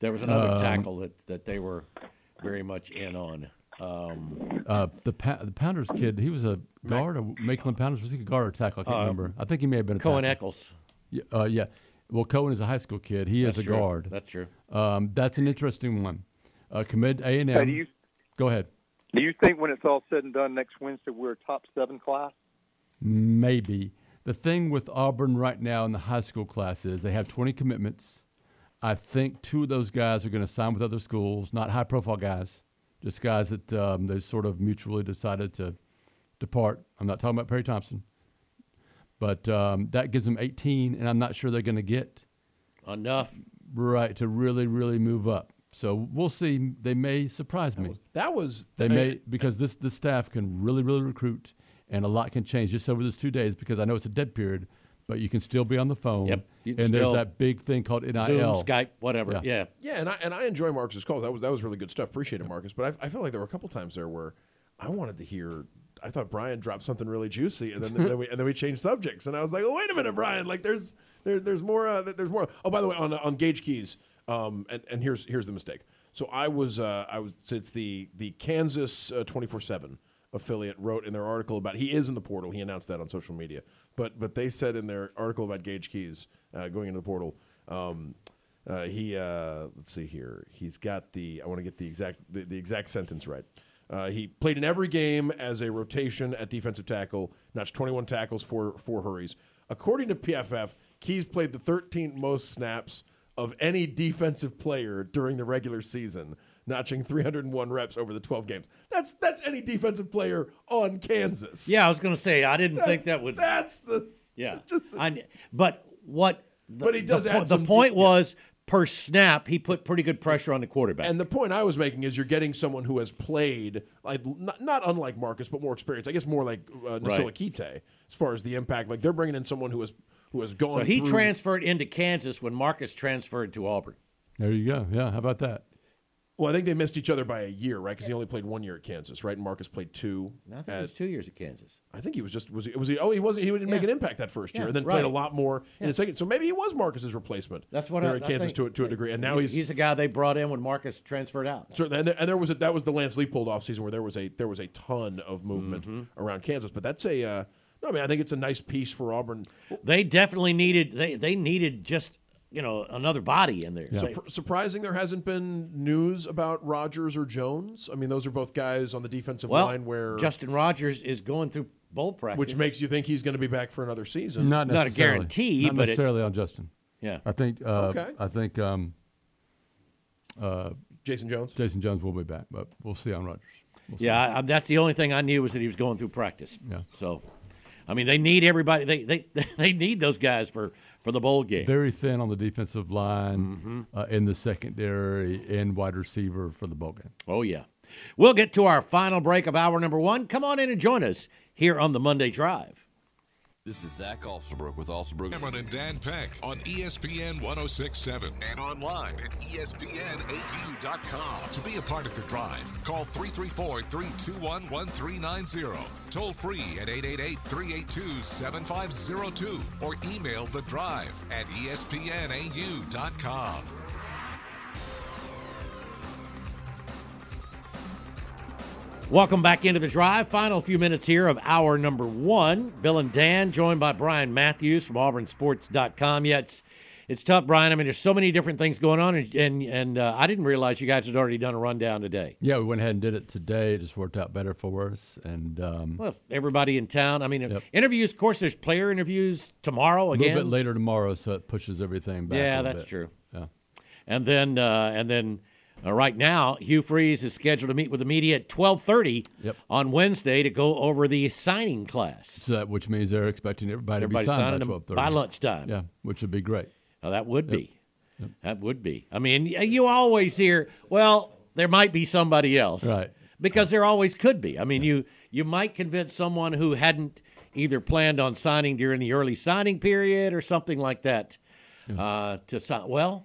There was another Um, tackle that, that they were very much in on. Um, Uh, the pa- the Pounders kid, he was a guard, or Maitland Pounders. Was he a guard or tackle? I can't remember. I think he may have been a Uh, Cohen tackle. Eccles. Yeah, uh, yeah. Well, Cohen is a high school kid. He That's is a true. guard. That's true. Um, that's an interesting one. Uh, commit A and M. Go ahead. do you think when it's all said and done next Wednesday we're a top seven class? Maybe. The thing with Auburn right now in the high school class is they have 20 commitments. I think two of those guys are going to sign with other schools, not high profile guys, just guys that um, they sort of mutually decided to depart. I'm not talking about Perry Thompson, but um, that gives them 18, and I'm not sure they're going to get enough right to really, really move up. So we'll see. They may surprise me. That was They may because this this staff can really, really recruit, and a lot can change just over those two days. Because I know it's a dead period, but you can still be on the phone. Yep. You And there's that big thing called NIL. Zoom, Skype, whatever. Yeah. Yeah. Yeah, and I and I enjoy Marcus's calls. That was that was really good stuff. Appreciate it, Marcus. But I, I felt like there were a couple times there where I wanted to hear. I thought Bryan dropped something really juicy, and then, then we and then we changed subjects, and I was like, oh, wait a minute, Bryan. Like there's there, there's more. Uh, there's more. Oh, by the way, on on Gage Keys. Um, and, and here's here's the mistake. So I was uh, I was so it's the the Kansas twenty four seven affiliate wrote in their article about he is in the portal. He announced that on social media, but but they said in their article about Gage Keys uh, going into the portal. Um, uh, he uh, let's see here. He's got the. I want to get the exact the, the exact sentence right. Uh, he played in every game as a rotation at defensive tackle. Notched 21 tackles, four four hurries. According to PFF, Keys played the 13th most snaps of any defensive player during the regular season, notching 301 reps over the 12 games. That's that's any defensive player on Kansas. Yeah, I was going to say I didn't think that would. That's the Yeah. just the- I, but what? The, But he does the, add po- the some- point was per snap, he put pretty good pressure on the quarterback. And the point I was making is you're getting someone who has played, like not, not unlike Marcus, but more experience. I guess more like uh, Nasila Right. Kite as far as the impact. Like they're bringing in someone who has who has gone. so he through- transferred into Kansas when Marcus transferred to Auburn. There you go. Yeah, how about that? Well, I think they missed each other by a year, right? Because he only played one year at Kansas, right? And Marcus played two. I think it was two years at Kansas. I think he was just was he was he oh he wasn't he didn't make an impact that first year Yeah, and then right. played a lot more in the second. So maybe he was Marcus's replacement. That's what I, at I Kansas to a, to a degree, and now he's, he's the guy they brought in when Marcus transferred out. Certainly, and there, and there was a, that was the Lance Leipold offseason where there was a there was a ton of movement Mm-hmm. around Kansas. But that's a uh, no, I mean I think it's a nice piece for Auburn. They definitely needed they they needed just you know another body in there. Surp- surprising there hasn't been news about Rogers or Jones. I mean, those are both guys on the defensive well, line where Justin Rogers is going through bowl practice, which makes you think he's going to be back for another season. Not Not a guarantee, Not but it- necessarily on Justin. yeah. I think. Uh, Okay. I think um, Jayson Jones. Jayson Jones will be back, but we'll see on Rogers. We'll. Yeah, I, I- that's the only thing I knew was that he was going through practice. Yeah. So, I mean, they need everybody. They they they need those guys for for the bowl game. Very thin on the defensive line, Mm-hmm. uh, in the secondary, and wide receiver for the bowl game. Oh yeah. We'll get to our final break of hour number one. Come on in and join us here on the Monday Drive. This is Zach Alsterbrook with Alsterbrook. Cameron and Dan Peck on ESPN 1067 and online at ESPNAU.com. To be a part of the drive, call 334 321 1390. Toll free at 888 382 7502 or email the drive at ESPNAU.com. Welcome back into the drive. Final few minutes here of hour number one. Bill and Dan, joined by Bryan Matthews from AuburnSports.com. Yeah, it's, it's tough, Bryan. I mean, there's so many different things going on, and and, and uh, I didn't realize you guys had already done a rundown today. Yeah, we went ahead and did it today. It just worked out better for us, and um, Well, everybody in town. I mean, Yep. interviews. Of course, there's player interviews tomorrow again. a little bit later tomorrow, so it pushes everything back. Yeah, that's bit. true. Yeah. And then uh, and then uh, right now, Hugh Freeze is scheduled to meet with the media at 12:30 Yep. on Wednesday to go over the signing class. So that, which means they're expecting everybody, Everybody to be signed by by lunchtime. Yeah, which would be great. That would be. That would be. I mean, you always hear, well, there might be somebody else. Right. Because there always could be. I mean, you you might convince someone who hadn't either planned on signing during the early signing period or something like that uh, to sign. Well,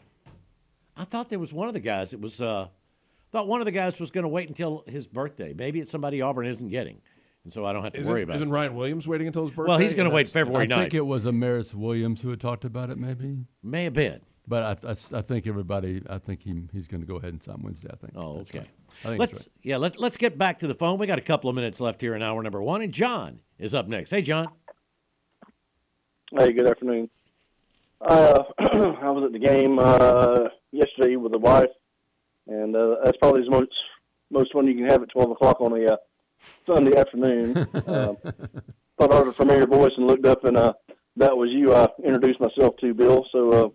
I thought there was one of the guys. It was. Uh, I thought one of the guys was going to wait until his birthday. Maybe it's somebody Auburn isn't getting, and so I don't have to Isn't, worry about isn't it. Ryan Williams waiting until his birthday? Well, he's going to wait That's- February I think it was Amaris Williams who had talked about it, maybe. May have been. But I, I, I think everybody. I think he he's going to go ahead and sign Wednesday. I think. Oh, That's okay. right. I think let's that's right. yeah, let's let's get back to the phone. We got a couple of minutes left here in hour number one, and John is up next. Hey, John. Hey, good afternoon. Uh, I was at the game uh, yesterday with the wife, and uh, that's probably the most most fun you can have at twelve o'clock on a uh, Sunday afternoon. um, thought I heard a familiar voice and looked up, and uh, that was you. I introduced myself to Bill. So uh,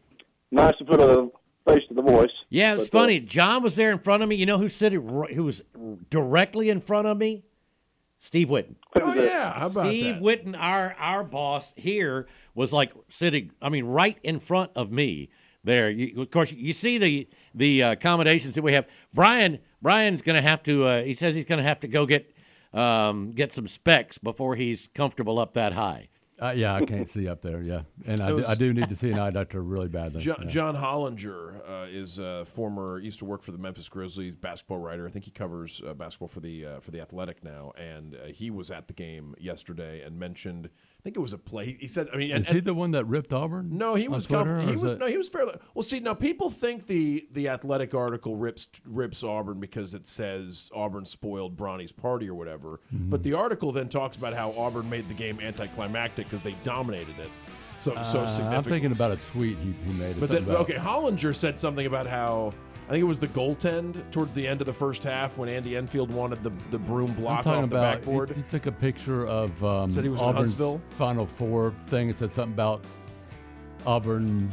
nice to put a face to the voice. Yeah, it was uh, funny. John was there in front of me. You know who sitting? ri- Who was directly in front of me? Steve Witten. Oh yeah, how about Steve that? Witten, our our boss here, was like sitting. I mean, right in front of me. There, you, of course, you see the the uh, accommodations that we have. Bryan Bryan's going to have to. Uh, he says he's going to have to go get um, get some specs before he's comfortable up that high. Uh, yeah, I can't see up there. Yeah, and I, do, I do need to see an eye doctor really badly. John, yeah. John Hollinger uh, is a former used to work for the Memphis Grizzlies basketball writer. I think he covers uh, basketball for the uh, for the Athletic now, and uh, he was at the game yesterday and mentioned. I think it was a play. He said, "I mean, and, Is he the one that ripped Auburn? no, he was com- he was that- no, he was fairly well. See, now people think the the Athletic article rips rips Auburn because it says Auburn spoiled Bronny's party or whatever, Mm-hmm. but the article then talks about how Auburn made the game anticlimactic because they dominated it. So so Uh, significantly. I'm thinking about a tweet he, he made. But then, okay, Hollinger said something about how I think it was the goaltend towards the end of the first half when Andy Enfield wanted the the Broome I'm block talking off the about. backboard. He, he took a picture of um, Said he was in Auburn's Huntsville? Final Four thing and said something about Auburn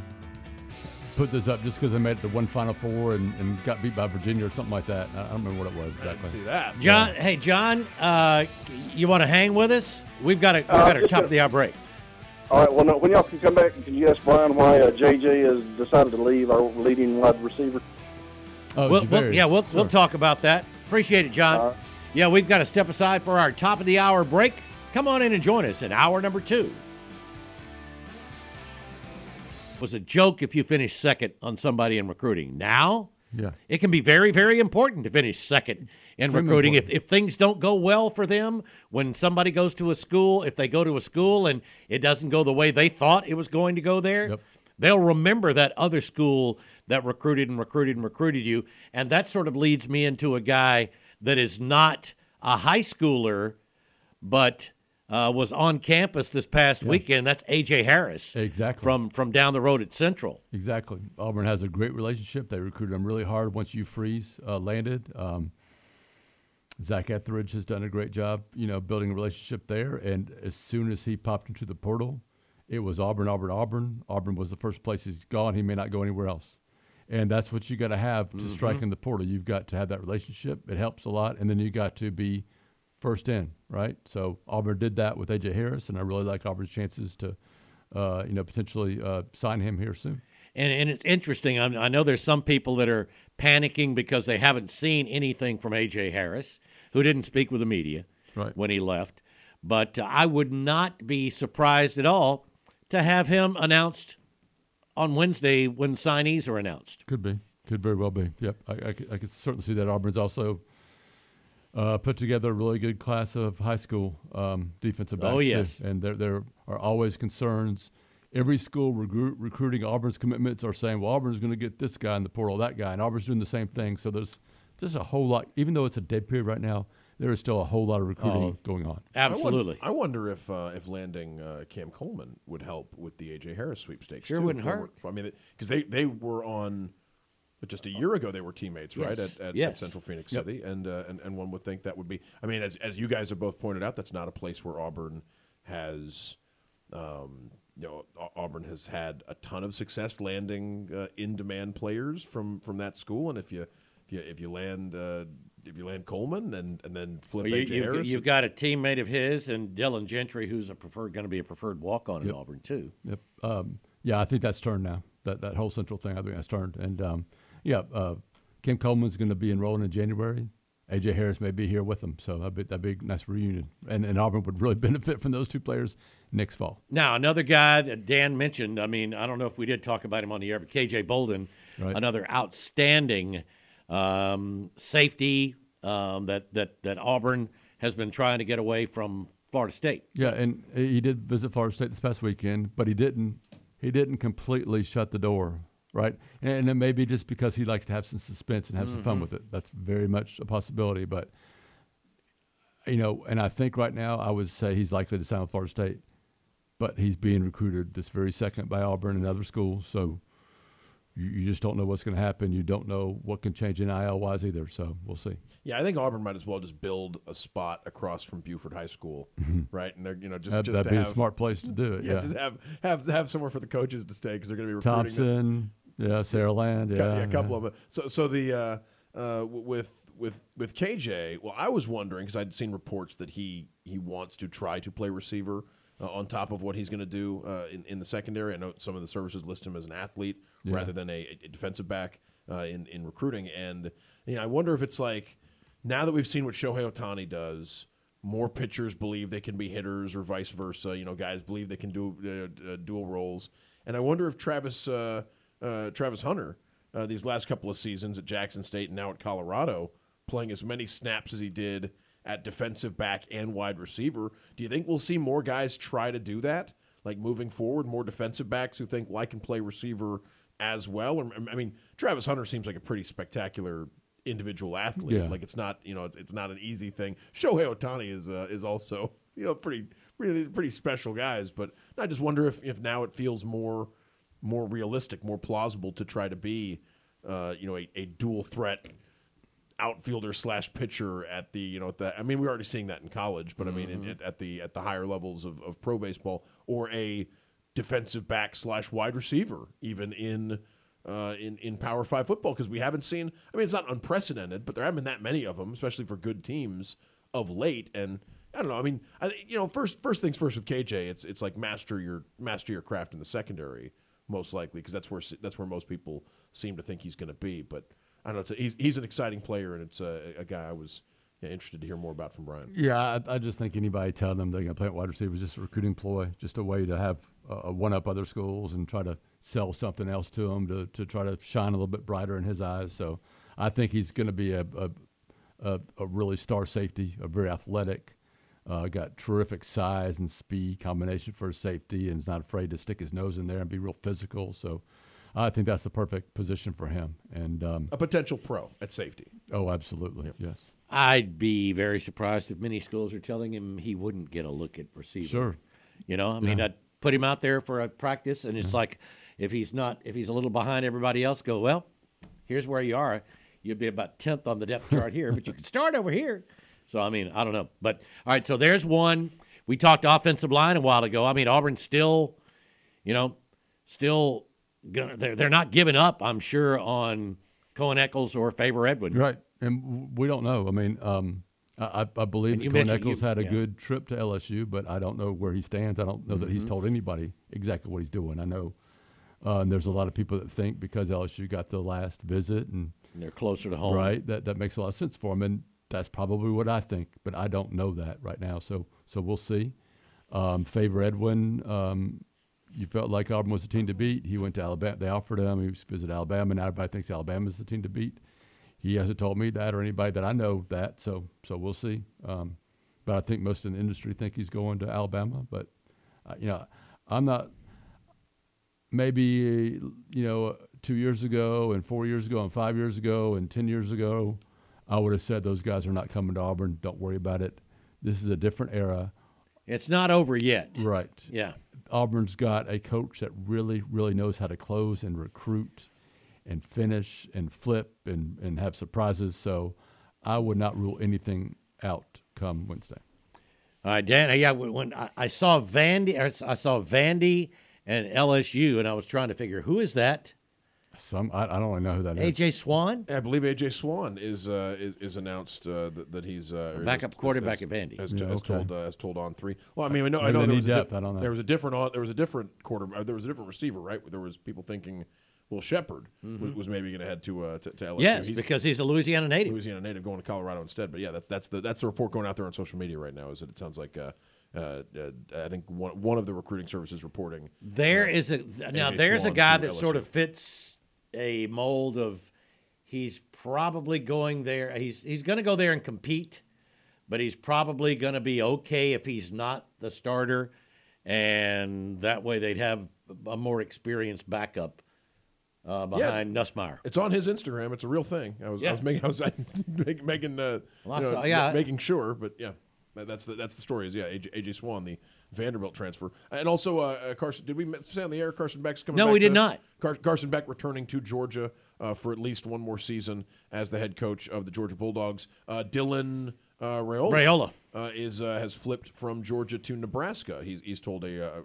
put this up just because they made it to one Final Four and, and got beat by Virginia or something like that. I I don't remember what it was I didn't see that. John, hey John, uh, you want to hang with us? We've got a we've got our just top of the hour break. All right. Well, no, when y'all can come back, can you ask Bryan why uh, JJ has decided to leave our leading wide receiver? Oh, We'll, it's we'll- yeah, we'll we'll talk about that. Appreciate it, John. All right. Yeah, we've got to step aside for our top of the hour break. Come on in and join us in hour number two. Was a joke if you finish second on somebody in recruiting. Now, Yeah. it can be very, very important to finish second in Extremely recruiting. If, if things don't go well for them, when somebody goes to a school, if they go to a school and it doesn't go the way they thought it was going to go there, Yep. they'll remember that other school that recruited and recruited and recruited you. And that sort of leads me into a guy that is not a high schooler, but uh, was on campus this past weekend. That's AJ Harris. Exactly. From from down the road at Central. Exactly. Auburn has a great relationship. They recruited him really hard once Hugh Freeze uh, landed. Um, Zac Etheridge has done a great job, you know, building a relationship there. And as soon as he popped into the portal, it was Auburn, Auburn, Auburn. Auburn was the first place he's gone. He may not go anywhere else. And that's what you got to have to strike in the portal. You've got to have that relationship. It helps a lot. And then you got to be first in, right? So Auburn did that with AJ Harris, and I really like Auburn's chances to, uh, you know, potentially uh, sign him here soon. And, and it's interesting. I, I know there's some people that are panicking because they haven't seen anything from AJ Harris, who didn't speak with the media Right. when he left. But uh, I would not be surprised at all to have him announced on Wednesday when signees are announced. Could be. Could very well be. Yep. I, I, I could certainly see that. Auburn's also uh, put together a really good class of high school um, defensive backs. Oh, yes. And there, there are always concerns. Every school recruit, recruiting Auburn's commitments are saying, well, Auburn's going to get this guy in the portal, that guy. And Auburn's doing the same thing. So there's just a whole lot, even though it's a dead period right now, there is still a whole lot of recruiting Oh, going on. Absolutely. I wonder if uh, if landing uh, Cam Coleman would help with the AJ Harris sweepstakes. Sure too. wouldn't hurt. I mean, because they, they were on just a year ago. They were teammates, right, at, at, Yes. at Central Phenix Yep. City, and, uh, and and one would think that would be. I mean, as as you guys have both pointed out, that's not a place where Auburn has. Um, you know, Auburn has had a ton of success landing uh, in-demand players from, from that school, and if you if you if you land uh, if you land Coleman and, and then flip Well, you, AJ you've, Harris, you've got a teammate of his and Dylan Gentry, who's a preferred going to be a preferred walk on in Auburn too. Yep. Um, yeah, I think that's turned now. That that whole central thing, I think that's turned. And um, yeah, uh, Cam Coleman's going to be enrolling in January. AJ Harris may be here with him, so that'd be, that'd be a nice reunion. And, and Auburn would really benefit from those two players next fall. Now, another guy that Dan mentioned, I mean, I don't know if we did talk about him on the air, but KJ Bolden, Right. another outstanding um, safety um, that, that, that Auburn has been trying to get away from Florida State. Yeah, and he did visit Florida State this past weekend, but he didn't he didn't completely shut the door, right? And, and it may be just because he likes to have some suspense and have some fun with it. That's very much a possibility, but you know, and I think right now I would say he's likely to sign with Florida State, but he's being recruited this very second by Auburn and other schools, so you, you just don't know what's going to happen. You don't know what can change NIL wise either, so we'll see. Yeah, I think Auburn might as well just build a spot across from Buford High School, right? And they're you know just That, just that'd to be have, a smart place to do it. Yeah, Yeah, just have have have somewhere for the coaches to stay because they're going to be recruiting. them. Thompson, Yeah, Saraland. Yeah, yeah, a couple yeah. of them. So, so the uh, uh, with with with KJ, well, I was wondering because I'd seen reports that he he wants to try to play receiver uh, on top of what he's going to do uh, in in the secondary. I know some of the services list him as an athlete Yeah. rather than a, a defensive back uh, in in recruiting, and you know, I wonder if it's like now that we've seen what Shohei Ohtani does. More pitchers believe they can be hitters, or vice versa. You know, guys believe they can do uh, uh, dual roles, and I wonder if Travis uh, uh, Travis Hunter uh, these last couple of seasons at Jackson State and now at Colorado, playing as many snaps as he did at defensive back and wide receiver. Do you think we'll see more guys try to do that, like moving forward, more defensive backs who think, well, I can play receiver as well? Or I mean, Travis Hunter seems like a pretty spectacular individual athlete. Yeah. Like it's not, you know, it's, it's not an easy thing. Shohei Ohtani is uh, is also, you know, pretty really pretty special guys. But I just wonder if if now it feels more more realistic, more plausible to try to be, uh, you know, a, a dual threat outfielder slash pitcher at the you know at the I mean we're already seeing that in college, but I mean in, at, at the at the higher levels of, of pro baseball or a defensive back slash wide receiver even in uh, in in Power Five football because we haven't seen. I mean it's not unprecedented, but there haven't been that many of them, especially for good teams of late. And I don't know. I mean, I, you know, first first things first with KJ, it's it's like master your master your craft in the secondary most likely because that's where that's where most people seem to think he's going to be. But I don't know. A, he's he's an exciting player, and it's a, a guy I was yeah, interested to hear more about from Bryan. Yeah, I, I just think anybody telling them they're going to play at wide receiver is just a recruiting ploy, just a way to have uh, one up other schools and try to sell something else to them to, to try to shine a little bit brighter in his eyes. So I think he's going to be a, a, a, a really star safety, a very athletic, uh, got terrific size and speed combination for safety, and is not afraid to stick his nose in there and be real physical. So I think that's the perfect position for him. And um, A potential pro at safety. oh, absolutely, yes. I'd be very surprised if many schools are telling him he wouldn't get a look at receiver. Sure. You know, I mean, Yeah. I'd put him out there for a practice, and it's like if he's not, if he's a little behind everybody else, go, well, here's where you are. You'd be about 10th on the depth chart here, but you can start over here. So, I mean, I don't know. But, all right, so there's one. We talked offensive line a while ago. I mean, Auburn's still, you know, still, gonna, they're, they're not giving up, I'm sure, on Cohen Eccles or Favor Edwin. Right, and we don't know. I mean, um, I, I- believe And that Cohen Eccles had a yeah. good trip to LSU, but I don't know where he stands. I don't know that he's Mhm. told anybody exactly what he's doing. I know uh, and there's a lot of people that think because LSU got the last visit and, And they're closer to home. right? That that makes a lot of sense for him, and that's probably what I think. But I don't know that right now, so so we'll see. Um, Favor Edwin, um, you felt like Auburn was the team to beat. He went to Alabama. They offered him. He was visit Alabama. and everybody thinks Alabama's the team to beat. He hasn't told me that or anybody that I know that. So so we'll see. Um, but I think most in the industry think he's going to Alabama. But uh, you know, I'm not. Maybe you know, two years ago and four years ago and five years ago and ten years ago, I would have said those guys are not coming to Auburn. Don't worry about it. This is a different era. It's not over yet. Right. Yeah. Auburn's got a coach that really, really knows how to close and recruit and finish and flip and, and have surprises. So I would not rule anything out come Wednesday. All right, Dan. Yeah, when I, saw Vandy, I saw Vandy and LSU, and I was trying to figure who is that? Some I, I don't really know who that is. AJ Swann. I believe AJ Swann is uh, is, is announced uh, that, that he's uh, Backup has- quarterback has- at Vandy. Has, Yeah, has okay. told uh, has told on three. Well, I mean, I know, I know there need was, a di- I know. there was a different au- there was a different quarter uh, there was a different receiver, right? There was people thinking, well, Shepard was, was maybe going to head to uh, to, to LSU. Mm-hmm. Yes, He's- because he's a Louisiana native. Louisiana native going to Colorado instead. But yeah, that's that's the that's the report going out there on social media right now. Is that it sounds like uh, uh, uh, I think one one of the recruiting services reporting There uh, is a now. AJ There's a guy to that sort of fits a mold of. He's probably going there. He's he's going to go there and compete, but he's probably going to be okay if he's not the starter, and that way they'd have a more experienced backup uh, Yeah, behind Nussmeier. It's on his Instagram. It's a real thing. I was, I was making, I was making, making uh, Well, you know, saw- yeah. making sure. But yeah, that's the that's the story. Is yeah, AJ, AJ Swann, the Vanderbilt transfer, and also uh, uh, Carson. Did we say on the air Carson Beck's coming? Back? No, we did to- not. Car- Carson Beck returning to Georgia uh, for at least one more season as the head coach of the Georgia Bulldogs. Uh, Dylan uh, Rayola, Raiola. Uh, is uh, has flipped from Georgia to Nebraska. He's, he's told a,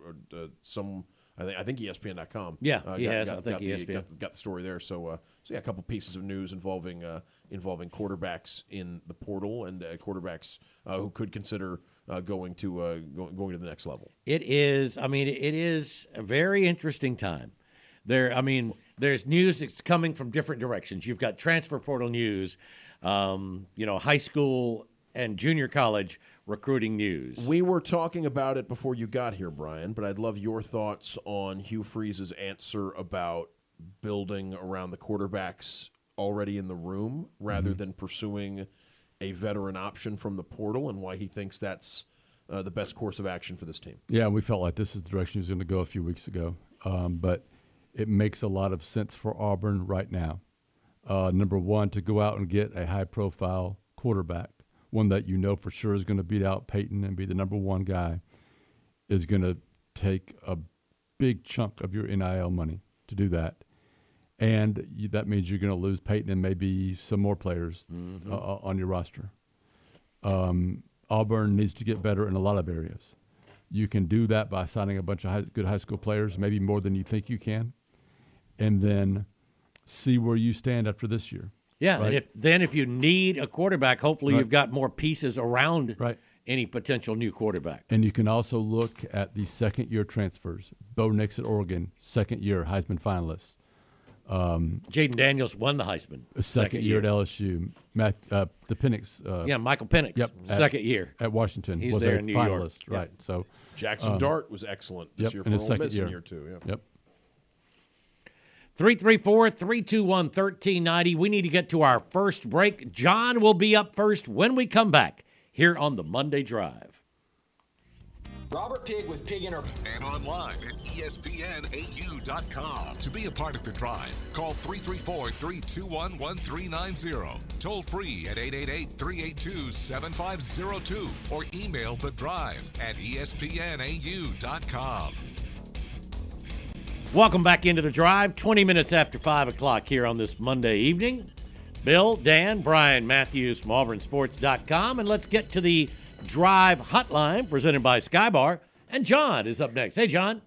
some. I think I think ESPN.com. Yeah, uh, he got, has. Got, I think got the, ESPN. got, got the story there. So, uh, so yeah, a couple pieces of news involving uh, involving quarterbacks in the portal and uh, quarterbacks uh, who could consider uh, going to uh, going, going to the next level. It is. I mean, it is a very interesting time. There. I mean, there's news that's coming from different directions. You've got transfer portal news. Um, you know, high school and junior college recruiting news. We were talking about it before you got here, Bryan, but I'd love your thoughts on Hugh Freeze's answer about building around the quarterbacks already in the room rather Mm-hmm. than pursuing a veteran option from the portal and why he thinks that's uh, the best course of action for this team. Yeah, we felt like this is the direction he was going to go a few weeks ago. Um, but it makes a lot of sense for Auburn right now. Uh, number one, to go out and get a high profile quarterback, one that you know for sure is going to beat out Payton and be the number one guy, is going to take a big chunk of your NIL money to do that. And you, that means you're going to lose Payton and maybe some more players uh, uh, on your roster. Um, Auburn needs to get better in a lot of areas. You can do that by signing a bunch of high, good high school players, maybe more than you think you can, and then see where you stand after this year. Yeah, right? and if then if you need a quarterback, hopefully Right. you've got more pieces around Right. any potential new quarterback. And you can also look at the second year transfers. Bo Nix at Oregon, second year Heisman finalist. Um, Jayden Daniels won the Heisman. second, year, at LSU. Matt, uh, the Penix. Uh, Yeah, Michael Penix, Yep, at- second year. at Washington. He's was there a in New York. finalist, Yep. right? So Jaxson um, Dart was excellent this yep, year in for his Ole second Miss in year. year two, yeah. Yep. 334 321 1390. We need to get to our first break. John will be up first when we come back here on the Monday Drive. Robert Pig with Pig Inter. And online at ESPNAU.com. To be a part of the drive, call 334 321 1390. Toll free at 888 382 7502 or email the drive at ESPNAU.com. Welcome back into the drive. 20 minutes after 5 o'clock here on this Monday evening. Bill, Dan, Bryan Matthews from AuburnSports.com. And let's get to the drive hotline presented by Skybar. And John is up next. Hey, John.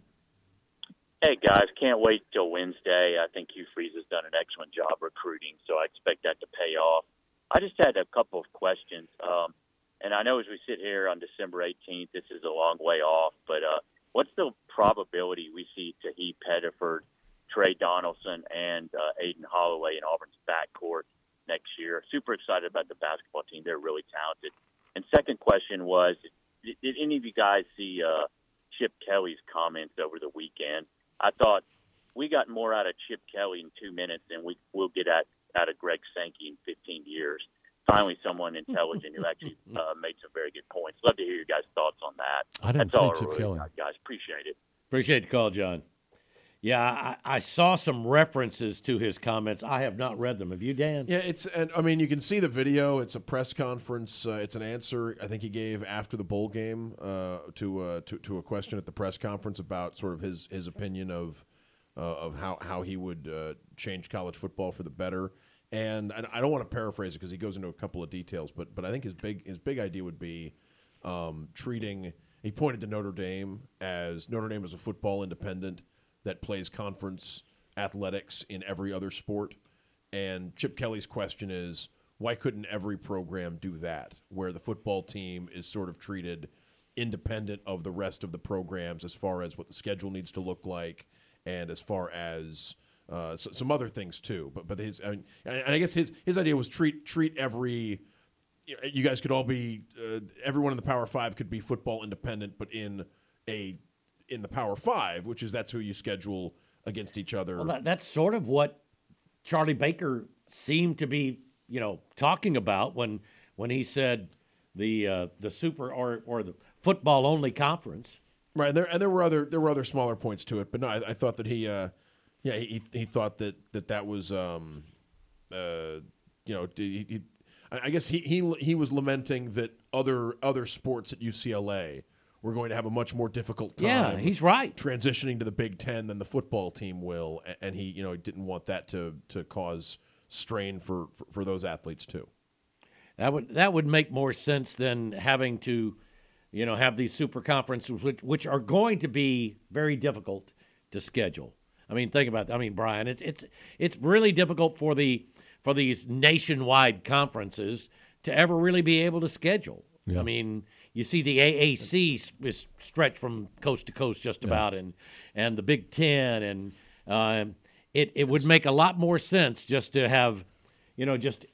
Hey guys, can't wait till Wednesday. I think Hugh Freeze has done an excellent job recruiting, so I expect that to pay off. I just had a couple of questions, um, and I know as we sit here on December 18th, this is a long way off, but uh, what's the probability we see Tahaad Pettiford, Tre Donaldson, and uh, Aden Holloway in Auburn's backcourt next year? Super excited about the basketball team; they're really talented. And second question was, did, did any of you guys see uh, Chip Kelly's comments over the weekend? I thought we got more out of Chip Kelly in two minutes than we will get out, out of Greg Sankey in 15 years. Finally, someone intelligent who actually uh, made some very good points. Love to hear your guys' thoughts on that. I didn't That's all see I Chip really Kelly. got, guys. Appreciate it. Appreciate the call, John. Yeah, I, I saw some references to his comments. I have not read them. Have you, Dan? Yeah, it's and I mean you can see the video. It's a press conference. Uh, it's an answer I think he gave after the bowl game uh, to, uh, to to a question at the press conference about sort of his his opinion of uh, of how how he would uh, change college football for the better. And, I don't want to paraphrase it because he goes into a couple of details, but but I think his big his big idea would be um, treating. He pointed to Notre Dame as Notre Dame is a football independent that plays conference athletics in every other sport. And Chip Kelly's question is why couldn't every program do that, where the football team is sort of treated independent of the rest of the programs as far as what the schedule needs to look like and as far as uh, s- some other things too. But but his I mean, and I guess his his idea was treat treat every you guys could all be uh, everyone in the Power Five could be football independent, but in a in the Power Five, which is that's who you schedule against each other. Well, that, that's sort of what Charlie Baker seemed to be, you know, talking about when when he said the uh, the super or or the football only conference. Right, and there and there were other there were other smaller points to it, but no, I, I thought that he, uh, yeah, he he thought that that that was, um, uh, you know, he, he, I guess he he he was lamenting that other other sports at UCLA were going to have a much more difficult time. Yeah, he's right. Transitioning to the Big Ten than the football team will, and he you know didn't want that to to cause strain for for, for those athletes too. That would that would make more sense than having to, you know, have these super conferences which which are going to be very difficult to schedule. I mean, think about. I mean, Bryan, it's it's it's really difficult for the for these nationwide conferences to ever really be able to schedule. Yeah. I mean, you see the AAC is stretched from coast to coast just about, and and the Big Ten, and um, it it would make a lot more sense just to have, you know, just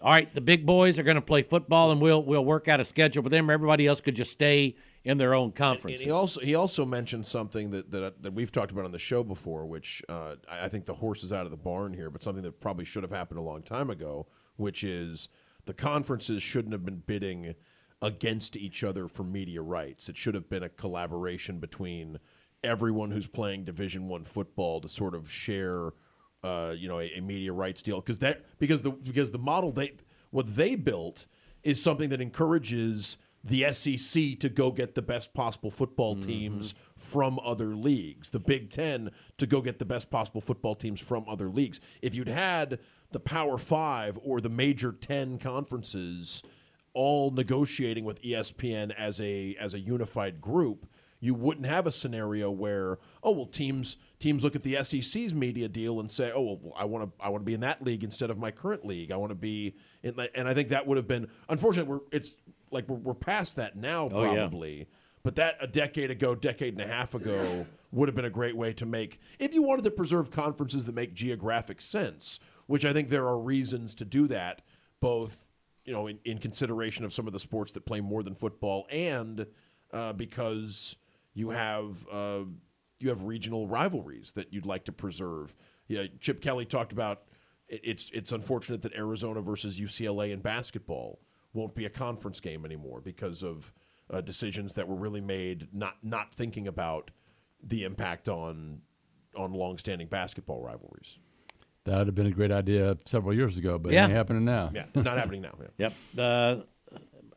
all right. The big boys are going to play football, and we'll we'll work out a schedule for them. Everybody else could just stay in their own conference. he also he also mentioned something that that, that we've talked about on the show before, which uh, I I think the horse is out of the barn here, but something that probably should have happened a long time ago, which is the conferences shouldn't have been bidding against each other for media rights. It should have been a collaboration between everyone who's playing Division One football to sort of share, uh, you know, a, a media rights deal because that because the because the model they what they built is something that encourages the SEC to go get the best possible football teams from other leagues, the Big Ten to go get the best possible football teams from other leagues. If you'd had the Power Five or the major 10 conferences all negotiating with ESPN as a as a unified group, you wouldn't have a scenario where oh well teams teams look at the SEC's media deal and say oh well I want to I want to be in that league instead of my current league I want to be in and I think that would have been unfortunately we're it's like we're, we're past that now Oh, yeah. probably but that a decade ago decade and a half ago would have been a great way to make if you wanted to preserve conferences that make geographic sense which I think there are reasons to do that both you know, in, in consideration of some of the sports that play more than football, and uh, because you have uh, you have regional rivalries that you'd like to preserve. Yeah, Chip Kelly talked about it, it's it's unfortunate that Arizona versus UCLA in basketball won't be a conference game anymore because of uh, decisions that were really made not not thinking about the impact on on longstanding basketball rivalries. That would have been a great idea several years ago, but Yeah. it ain't happening now. Yeah, not happening now. Yeah. Yep. Uh,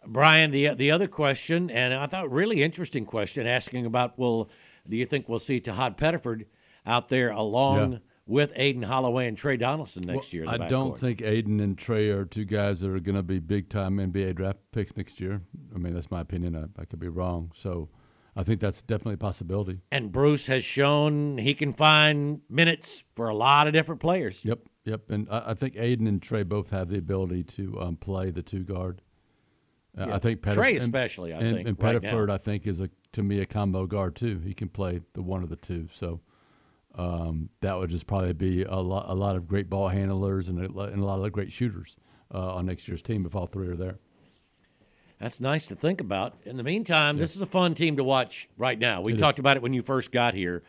Bryan, the the other question, and I thought really interesting question, asking about, well, do you think we'll see Tahaad Pettiford out there along Yeah. with Aden Holloway and Tre Donaldson next year? I don't backcourt? think Aden and Tre are two guys that are going to be big time NBA draft picks next year. I mean, that's my opinion. I, I could be wrong. So I think that's definitely a possibility. And Bruce has shown he can find minutes for a lot of different players. Yep, yep. And I, I think Aden and Tre both have the ability to um, play the two guard. Uh, Yeah. I think Tre and- especially, I and, think, and right now. Pettiford, I think, is a to me a combo guard too. He can play the one of the two. So um, that would just probably be a lot, a lot of great ball handlers and a, and a lot of great shooters uh, on next year's team if all three are there. That's nice to think about. In the meantime, this is a fun team to watch right now. We It talked is. about it when you first got here,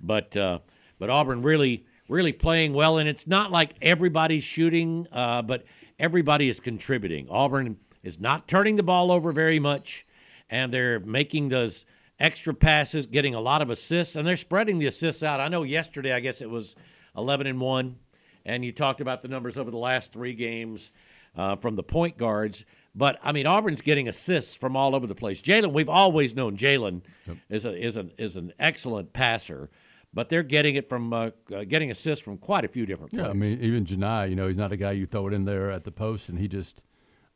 but uh, but Auburn really really playing well, and it's not like everybody's shooting, uh, but everybody is contributing. Auburn is not turning the ball over very much, and they're making those extra passes, getting a lot of assists, and they're spreading the assists out. I know yesterday, I guess it was eleven and one, and you talked about the numbers over the last three games uh, from the point guards. But I mean, Auburn's getting assists from all over the place. Jaylin, we've always known Jaylin is a, is an is an excellent passer, but they're getting it from uh, uh, getting assists from quite a few different players. Yeah, I mean, even Johni, you know, he's not a guy you throw it in there at the post and he just,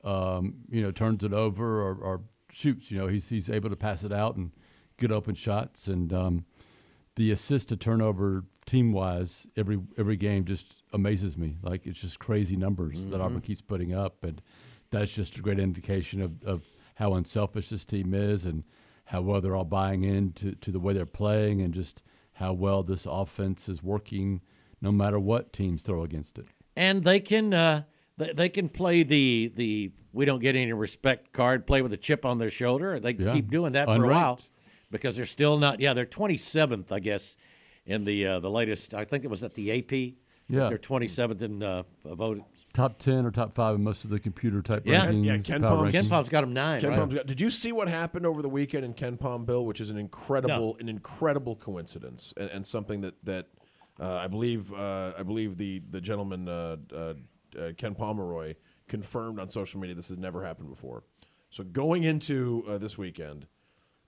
um, you know, turns it over or, or shoots. You know, he's he's able to pass it out and get open shots. And um, the assist to turnover team wise, every every game just amazes me. Like it's just crazy numbers that Mhm. Auburn keeps putting up, and that's just a great indication of, of how unselfish this team is and how well they're all buying into to the way they're playing and just how well this offense is working no matter what teams throw against it. and they can uh, they, they can play the the we don't get any respect card, play with a chip on their shoulder. They Yeah. keep doing that for a while because they're still not. Yeah, they're 27th, I guess, in the uh, the latest. I think it was at the AP. Yeah. they're 27th in uh, vote. Top 10 or top five in most of the computer type Yeah. rankings. Yeah, Ken power Palm's, rankings. KenPom's got them nine. Ken right? Palm's got- did you see what happened over the weekend in KenPom Bill, which is an incredible, an incredible coincidence, and, and something that that uh, I believe uh, I believe the the gentleman uh, uh, uh, Ken Pomeroy confirmed on social media. This has never happened before. So going into uh, this weekend,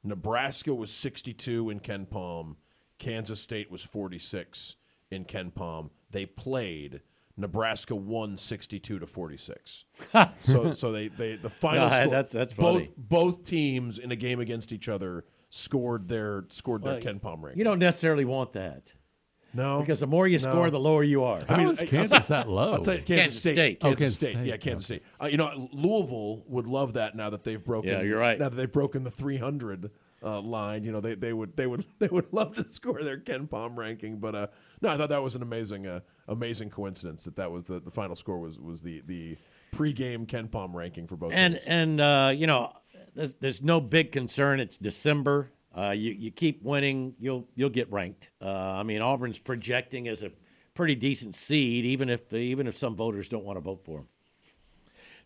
Nebraska was 62 in KenPom, Kansas State was 46 in KenPom. They played. Nebraska won 62 to 46. so so they, they the final No, score, that's- that's both funny. both both teams in a game against each other scored their scored Well, their KenPom ranking. You don't necessarily want that. No, Because the more you No. score, the lower you are. How is I- Kansas that low? I'll tell you, Kansas, Kansas State. State. Oh, Kansas, Kansas State. State. Yeah, Kansas State. Uh, you know, Louisville would love that now that they've broken. Yeah, you're right. Now that they've broken the 300 uh, line, you know, they, they would they would they would love to score their KenPom ranking. But uh, no, I thought that was an amazing uh, amazing coincidence that that was the, the final score was was the the pregame KenPom ranking for both. and teams. and uh, you know, there's, there's no big concern. It's December. Uh, you you keep winning, you'll you'll get ranked. Uh, I mean, Auburn's projecting as a pretty decent seed, even if the, even if some voters don't want to vote for them.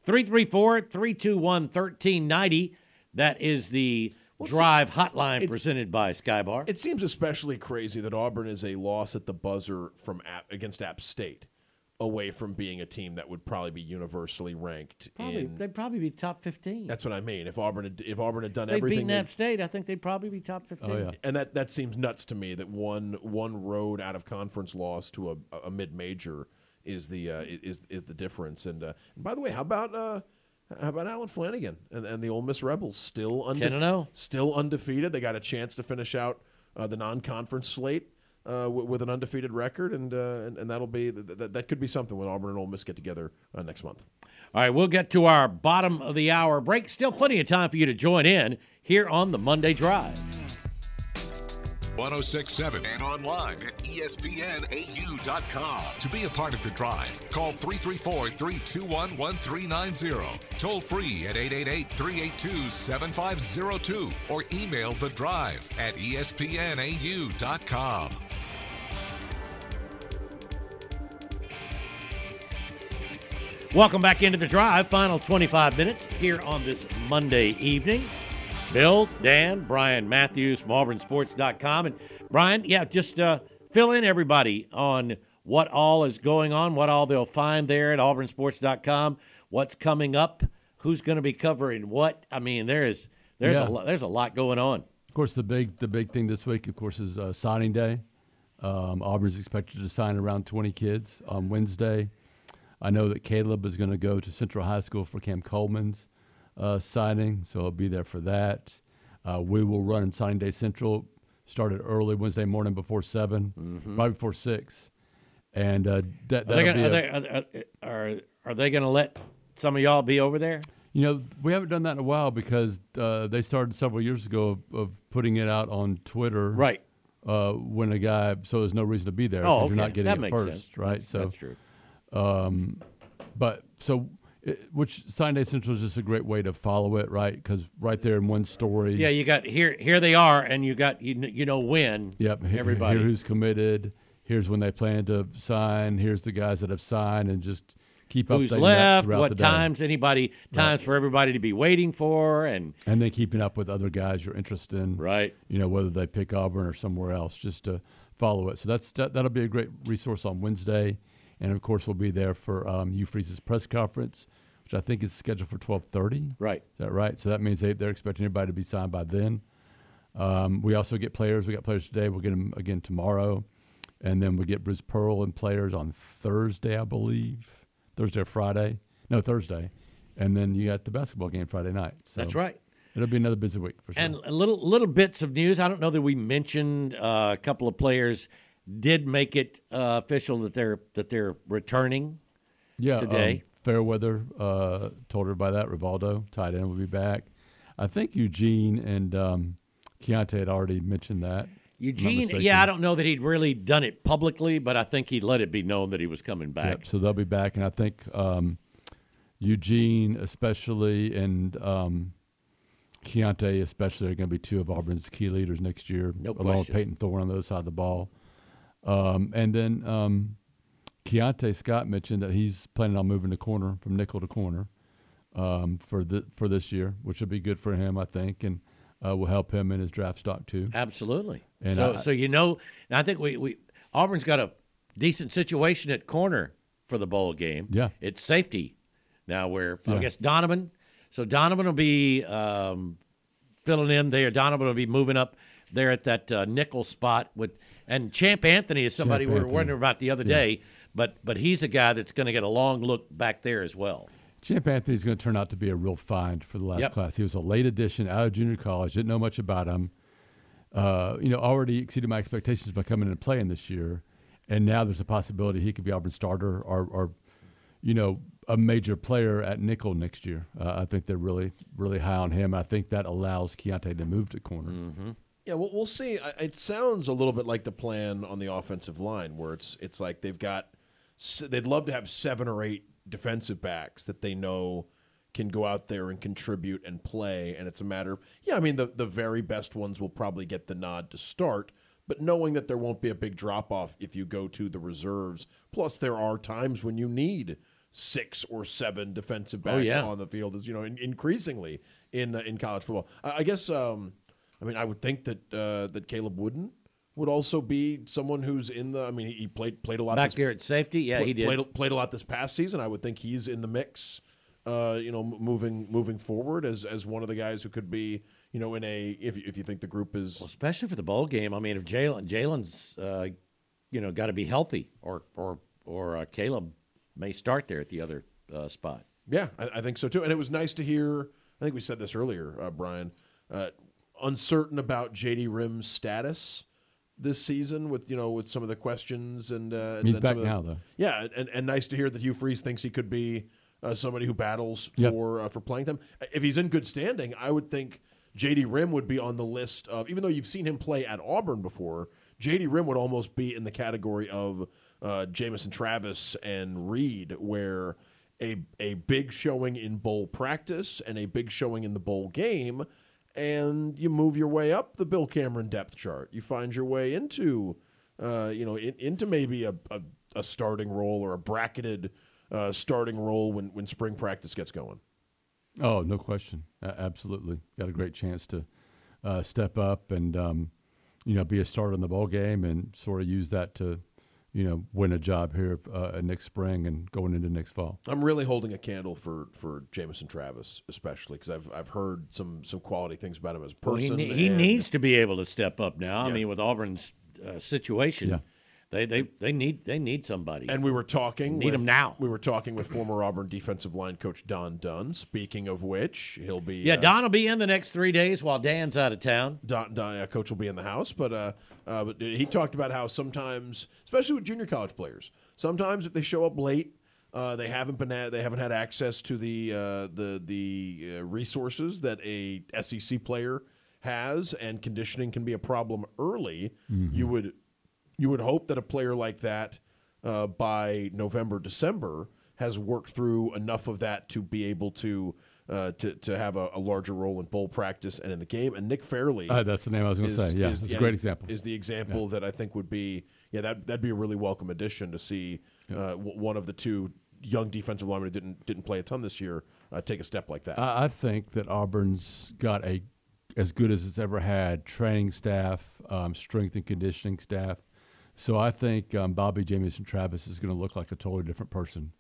334-321-1390. That is the drive hotline presented by Skybar. It seems especially crazy that Auburn is a loss at the buzzer from App, against App State, away from being a team that would probably be universally ranked. Probably, in, they'd probably be top 15. that's what I mean. If Auburn had, if Auburn had done They've everything, beaten they- App State. I think they'd probably be top 15. Oh, yeah. and that that seems nuts to me that one one road out of conference loss to a, a mid major is the uh, is is the difference. And, uh, and by the way, how about uh, how about Allen Flanigan and, and the Ole Miss Rebels still unde- 10 and oh. still undefeated? They got a chance to finish out uh, the non conference slate. Uh, w- with an undefeated record, and, uh, and and that'll be th- th- that could be something when Auburn and Ole Miss get together uh, next month. All right, we'll get to our bottom of the hour break. Still plenty of time for you to join in here on the Monday Drive. 1067 and online at espnau.com. To be a part of the drive, call 334 321 1390. Toll free at 888 382 7502 or email the drive at espnau.com. Welcome back into the drive. Final 25 minutes here on this Monday evening. Bill, Dan, Bryan Matthews from AuburnSports.com. And Bryan, yeah, just uh, fill in everybody on what all is going on, what all they'll find there at AuburnSports.com, what's coming up, who's going to be covering what. I mean, there is there's Yeah. a lot, there's a lot going on. Of course, the big the big thing this week, of course, is uh, signing day. Um, Auburn's expected to sign around 20 kids on Wednesday. I know that Caleb is going to go to Central High School for Cam Coleman's uh, signing, so I'll be there for that. Uh, we will run signing day central. Started early Wednesday morning before 7 right before six, and uh, that Mm-hmm. Are they gonna, are, a- they, are, are, are, are they going to let some of y'all be over there? You know, we haven't done that in a while because uh, they started several years ago of, of putting it out on Twitter. Right. Uh, when a guy, so there's no reason to be there Oh, because you're okay. not getting That it makes first, sense. right? That's- so that's true. Um, but so, it, which Sign Day Central is just a great way to follow it, right? Because right there in one story. Yeah, you got here. Here they are, and you got you, you know when. Yep. Everybody. Here who's committed. Here's when they plan to sign. Here's the guys that have signed, and just keep up. who's left, what times anybody times for everybody to be waiting for, and and then keeping up with other guys you're interested in. Right. You know whether they pick Auburn or somewhere else, just to follow it. So that's that, that'll be a great resource on Wednesday, and of course we'll be there for um, Freeze's press conference, which I think is scheduled for twelve thirty. Right. Is that right? So that means they, they're expecting everybody to be signed by then. Um, we also get players. We got players today. We'll get them again tomorrow, and then we get Bruce Pearl and players on Thursday, I believe. Thursday or Friday? No, Thursday. And then you got the basketball game Friday night. So That's right. It'll be another busy week for sure. and little little bits of news. I don't know that we mentioned uh, a couple of players did make it uh, official that they're that they're returning. yeah, today. Um, Fairweather uh, told by that Rivaldo tight end will be back. I think Eugene and um, Keionta had already mentioned that. if I'm not Eugene, yeah, I don't know that he'd really done it publicly, but I think he'd let it be known that he was coming back. Yep, so they'll be back, and I think um, Eugene, especially, and um, Keionta, especially, are going to be two of Auburn's key leaders next year, No along with. Payton Thorne on the other side of the ball. Um, and then um, Keionta Scott mentioned that he's planning on moving to corner from nickel to corner um, for the for this year, which will be good for him, I think, and uh, will help him in his draft stock too. Absolutely. And so, I- so you know, I think we, we Auburn's got a decent situation at corner for the bowl game. Yeah. it's safety now. Where I guess Donovan. So Donovan will be um, filling in there. Donovan will be moving up there at that uh, nickel spot with, and Champ Anthony is somebody Champ we were Anthony. wondering about the other Yeah. day. But but he's a guy that's going to get a long look back there as well. Champ Anthony's going to turn out to be a real find for the last Yep. class. He was a late addition out of junior college, didn't know much about him, uh, you know, already exceeded my expectations by coming in and playing this year, and now there's a possibility he could be Auburn starter or, or you know, a major player at nickel next year. Uh, I think they're really, really high on him. I think that allows Keionta to move to corner. Mm-hmm. Yeah, well, we'll see. It sounds a little bit like the plan on the offensive line, where it's it's like they've got they'd love to have seven or eight defensive backs that they know can go out there and contribute and play, and it's a matter of yeah. I mean, the the very best ones will probably get the nod to start, but knowing that there won't be a big drop off if you go to the reserves. Plus, there are times when you need six or seven defensive Oh, backs yeah. on the field, as you know, in, increasingly in uh, in college football. I, I guess. Um, I mean, I would think that uh, that Caleb Wooden would also be someone who's in the. I mean, he- played played a lot Back this- there at safety, yeah, he did. Played, played a lot this past season. I would think he's in the mix. Uh, you know, m- moving moving forward as as one of the guys who could be. You know, in a if you- if you think the group is especially for the bowl game. I mean, if Jalen Jalen's, uh, you know, got to be healthy, or or or uh, Caleb may start there at the other uh, spot. Yeah, I, I think so too. And it was nice to hear. I think we said this earlier, uh, Bryan. Uncertain about JD Rim's status this season, with you know with some of the questions and, uh, and He's back of the- now, though. Yeah, and, and nice to hear that Hugh Freeze thinks he could be uh, somebody who battles Yep. for uh, for playing time. If he's in good standing, I would think JD Rim would be on the list of. Even though you've seen him play at Auburn before, JD Rim would almost be in the category of uh, Jamison Travis and Reed, where a a big showing in bowl practice and a big showing in the bowl game, and you move your way up the Bill Cameron depth chart. You find your way into, uh, you know, in, into maybe a, a, a starting role or a bracketed uh, starting role when when spring practice gets going. Oh, no question. Absolutely. Got a great chance to uh, step up and, um, you know, be a starter in the ball game and sort of use that to, you know, win a job here uh, next spring and going into next fall. I'm really holding a candle for for Jamison Travis, especially because I've I've heard some some quality things about him as a Well, he, person. ne- he needs to be able to step up now. I mean, with Auburn's uh, situation, Yeah. they, they they need they need somebody. And we were talking. Need with, him now. We were talking with former Auburn defensive line coach Don Dunn. Speaking of which, he'll be. yeah, uh, Don will be in the next three days while Dan's out of town. Don, Don uh, coach will be in the house, but uh, but he talked about how sometimes, especially with junior college players, sometimes if they show up late, uh, they haven't been at, they haven't had access to the uh, the the uh, resources that a SEC player has, and conditioning can be a problem early. You would you would hope that a player like that uh, by November December has worked through enough of that to be able to. Uh, to, to have a, a larger role in bowl practice and in the game, and Nick Fairley, Uh, that's the name I was gonna say. Yeah, is- that's a great is- example. Is the example that I think would be yeah that that'd be a really welcome addition to see uh, w- one of the two young defensive linemen who didn't didn't play a ton this year uh, take a step like that. I, I think that Auburn's got a as good as it's ever had training staff, um, strength and conditioning staff. So I think um, Bobby Jamison Travis is going to look like a totally different person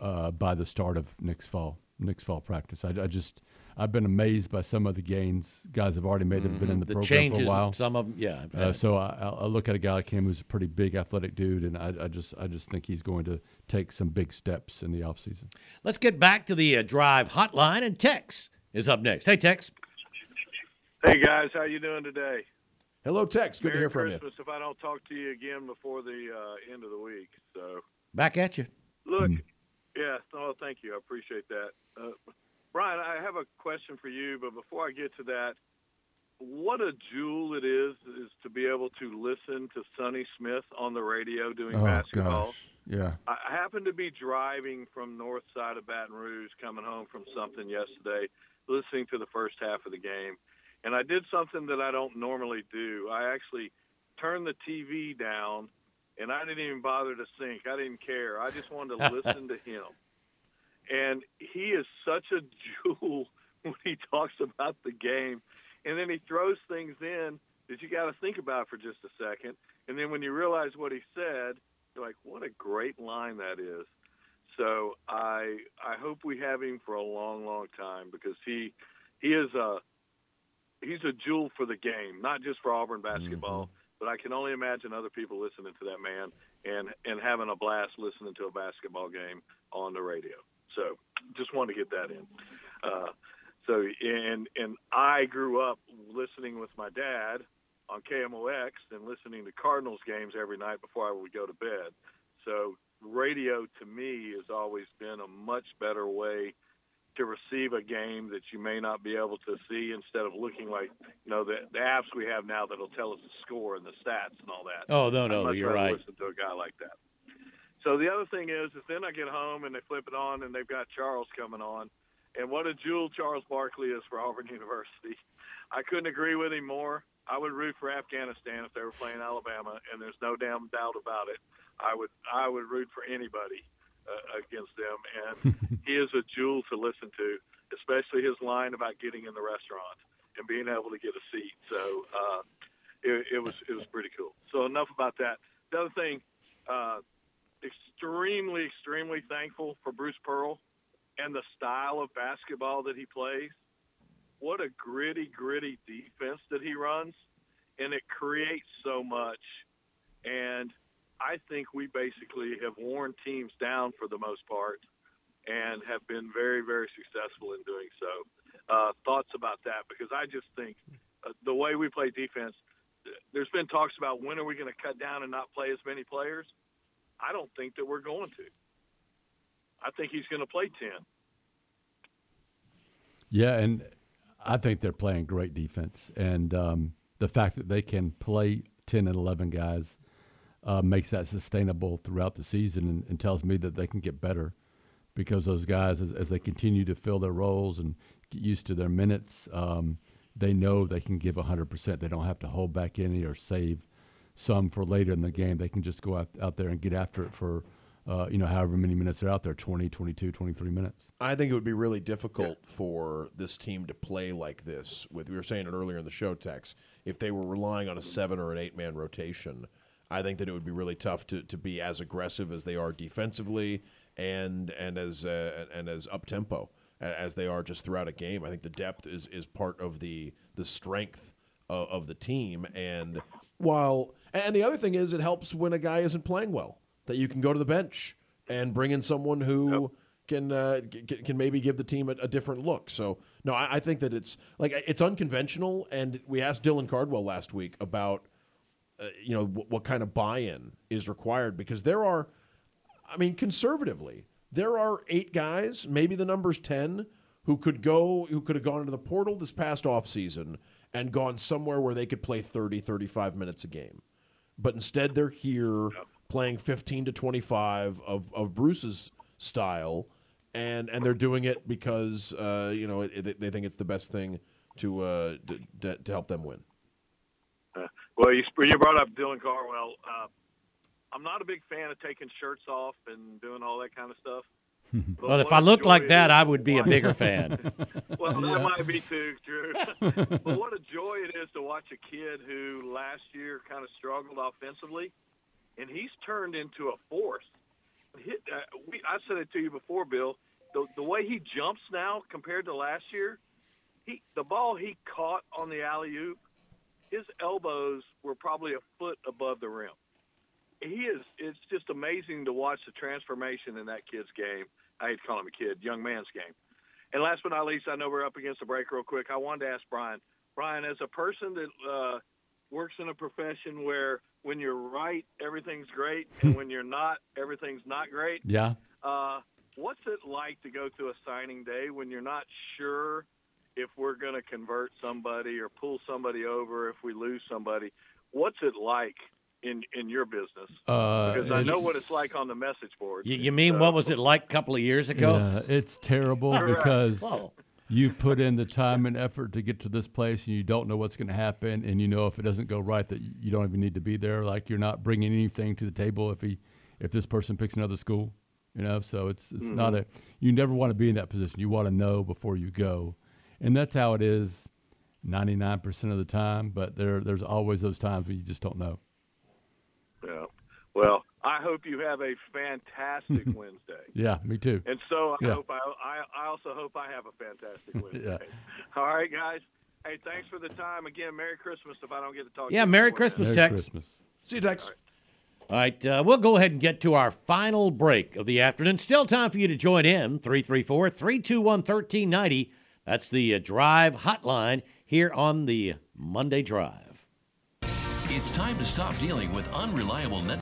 uh, by the start of next fall. Next fall practice. I, I just I've been amazed by some of the gains guys have already made that have been in the, The program changes, for a while. some of them, yeah. I've Uh, so I, I I look at a guy like him who's a pretty big athletic dude, and I, I just I just think he's going to take some big steps in the offseason. Let's get back to the uh, drive hotline, and Tex is up next. Hey, Tex. Hey guys, how you doing today? Hello, Tex. Good to Merry hear from you Christmas if I don't talk to you again before the uh, end of the week. So Back at you. look, yeah, oh, thank you, I appreciate that. Uh, Brian, I have a question for you, but before I get to that, what a jewel it is is to be able to listen to Sonny Smith on the radio doing Oh basketball. gosh, yeah. I I happened to be driving from north side of Baton Rouge, coming home from something yesterday, listening to the first half of the game, and I did something that I don't normally do. I actually turned the TV down, and I didn't even bother to sync. I didn't care. I just wanted to listen to him, and he is such a jewel when he talks about the game, and then he throws things in that you got to think about for just a second, and then when you realize what he said, you're like, what a great line that is. So I I hope we have him for a long, long time because he he is a he's a jewel for the game, not just for Auburn mm-hmm. basketball. But I can only imagine other people listening to that man and and having a blast listening to a basketball game on the radio. So just wanted to get that in. Uh, so and and I grew up listening with my dad on KMOX and listening to Cardinals games every night before I would go to bed. So radio to me has always been a much better way to receive a game that you may not be able to see instead of looking like you know the, the apps we have now that'll tell us the score and the stats and all that. Oh, no, no, you're right. Listen to a guy like that. So the other thing is, is then I get home and they flip it on and they've got Charles coming on, and what a jewel Charles Barkley is for Auburn University. I couldn't agree with him more. I would root for Afghanistan if they were playing Alabama, and there's no damn doubt about it. I would I would root for anybody uh, against them, and he is a jewel to listen to, especially his line about getting in the restaurant and being able to get a seat. So uh, it, it was it was pretty cool. So enough about that. The other thing, uh, extremely extremely thankful for Bruce Pearl and the style of basketball that he plays. What a gritty gritty defense that he runs, and it creates so much. And I think we basically have worn teams down for the most part and have been very, very successful in doing so. Uh, thoughts about that? Because I just think uh, the way we play defense, there's been talks about when are we going to cut down and not play as many players. I don't think that we're going to. I think he's going to play 10. Yeah, and I think they're playing great defense, and um, the fact that they can play ten and eleven guys uh, makes that sustainable throughout the season, and, and, tells me that they can get better because those guys, as, as, they continue to fill their roles and get used to their minutes, um, they know they can give hundred percent. They don't have to hold back any or save some for later in the game. They can just go out, out there and get after it for uh, you know, however many minutes they're out there 20, 22, 23 minutes. I think it would be really difficult for this team to play like this. With we were saying it earlier in the show, Tex, if they were relying on a seven or an eight man rotation, I think that it would be really tough to, to be as aggressive as they are defensively and and as uh, and as up tempo as they are just throughout a game. I think the depth is is part of the the strength of, of the team. And while and the other thing is, it helps when a guy isn't playing well that you can go to the bench and bring in someone who yep. can, uh, can can maybe give the team a, a different look. So no, I, I, think that it's like it's unconventional. And we asked Dylan Cardwell last week about uh, you know w- what kind of buy-in is required because there are, I mean, conservatively, there are eight guys, maybe the number's ten, who could go who could have gone into the portal this past offseason and gone somewhere where they could play 30, 35 minutes a game. But instead, they're here. Playing 15 to 25 of, of Bruce's style, and and they're doing it because uh, you know it, they think it's the best thing to uh, to, to, help them win. Uh, well, you, you brought up Dylan Cardwell. Uh, I'm not a big fan of taking shirts off and doing all that kind of stuff. Well, if I looked like that, I would be a bigger fan. well, yeah. that might be too, Drew. but what a joy it is to watch a kid who last year kind of struggled offensively and he's turned into a force. He, uh, we, I said it to you before, Bill. The, the way he jumps now compared to last year, he the ball he caught on the alley oop, his elbows were probably a foot above the rim. He is. It's just amazing to watch the transformation in that kid's game. I hate to call him a kid, young man's game. And last but not least, I know we're up against the break real quick. I wanted to ask Bryan. Bryan, as a person that uh, works in a profession where when you're right, everything's great, and when you're not, everything's not great. Yeah. Uh, what's it like to go to a signing day when you're not sure if we're going to convert somebody or pull somebody over if we lose somebody? What's it like in in your business? Uh, because I know what it's like on the message board. You, you mean so. what was it like a couple of years ago? Yeah, it's terrible because you've put in the time and effort to get to this place and you don't know what's going to happen and you know if it doesn't go right that you don't even need to be there like you're not bringing anything to the table if he if this person picks another school you know so it's it's mm-hmm. not a you never want to be in that position you want to know before you go and that's how it is 99% of the time but there there's always those times when you just don't know yeah well I hope you have a fantastic Wednesday. Yeah, me too. And so I yeah. hope I, I, I also hope I have a fantastic Wednesday. yeah. All right, guys. Hey, thanks for the time again. Merry Christmas. If I don't get to talk, yeah, to Merry Christmas, Merry Tex. Christmas. See you, Tex. All right. All right, uh, we'll go ahead and get to our final break of the afternoon. Still time for you to join in 334 321 1390. That's the uh, drive hotline here on the Monday Drive. It's time to stop dealing with unreliable net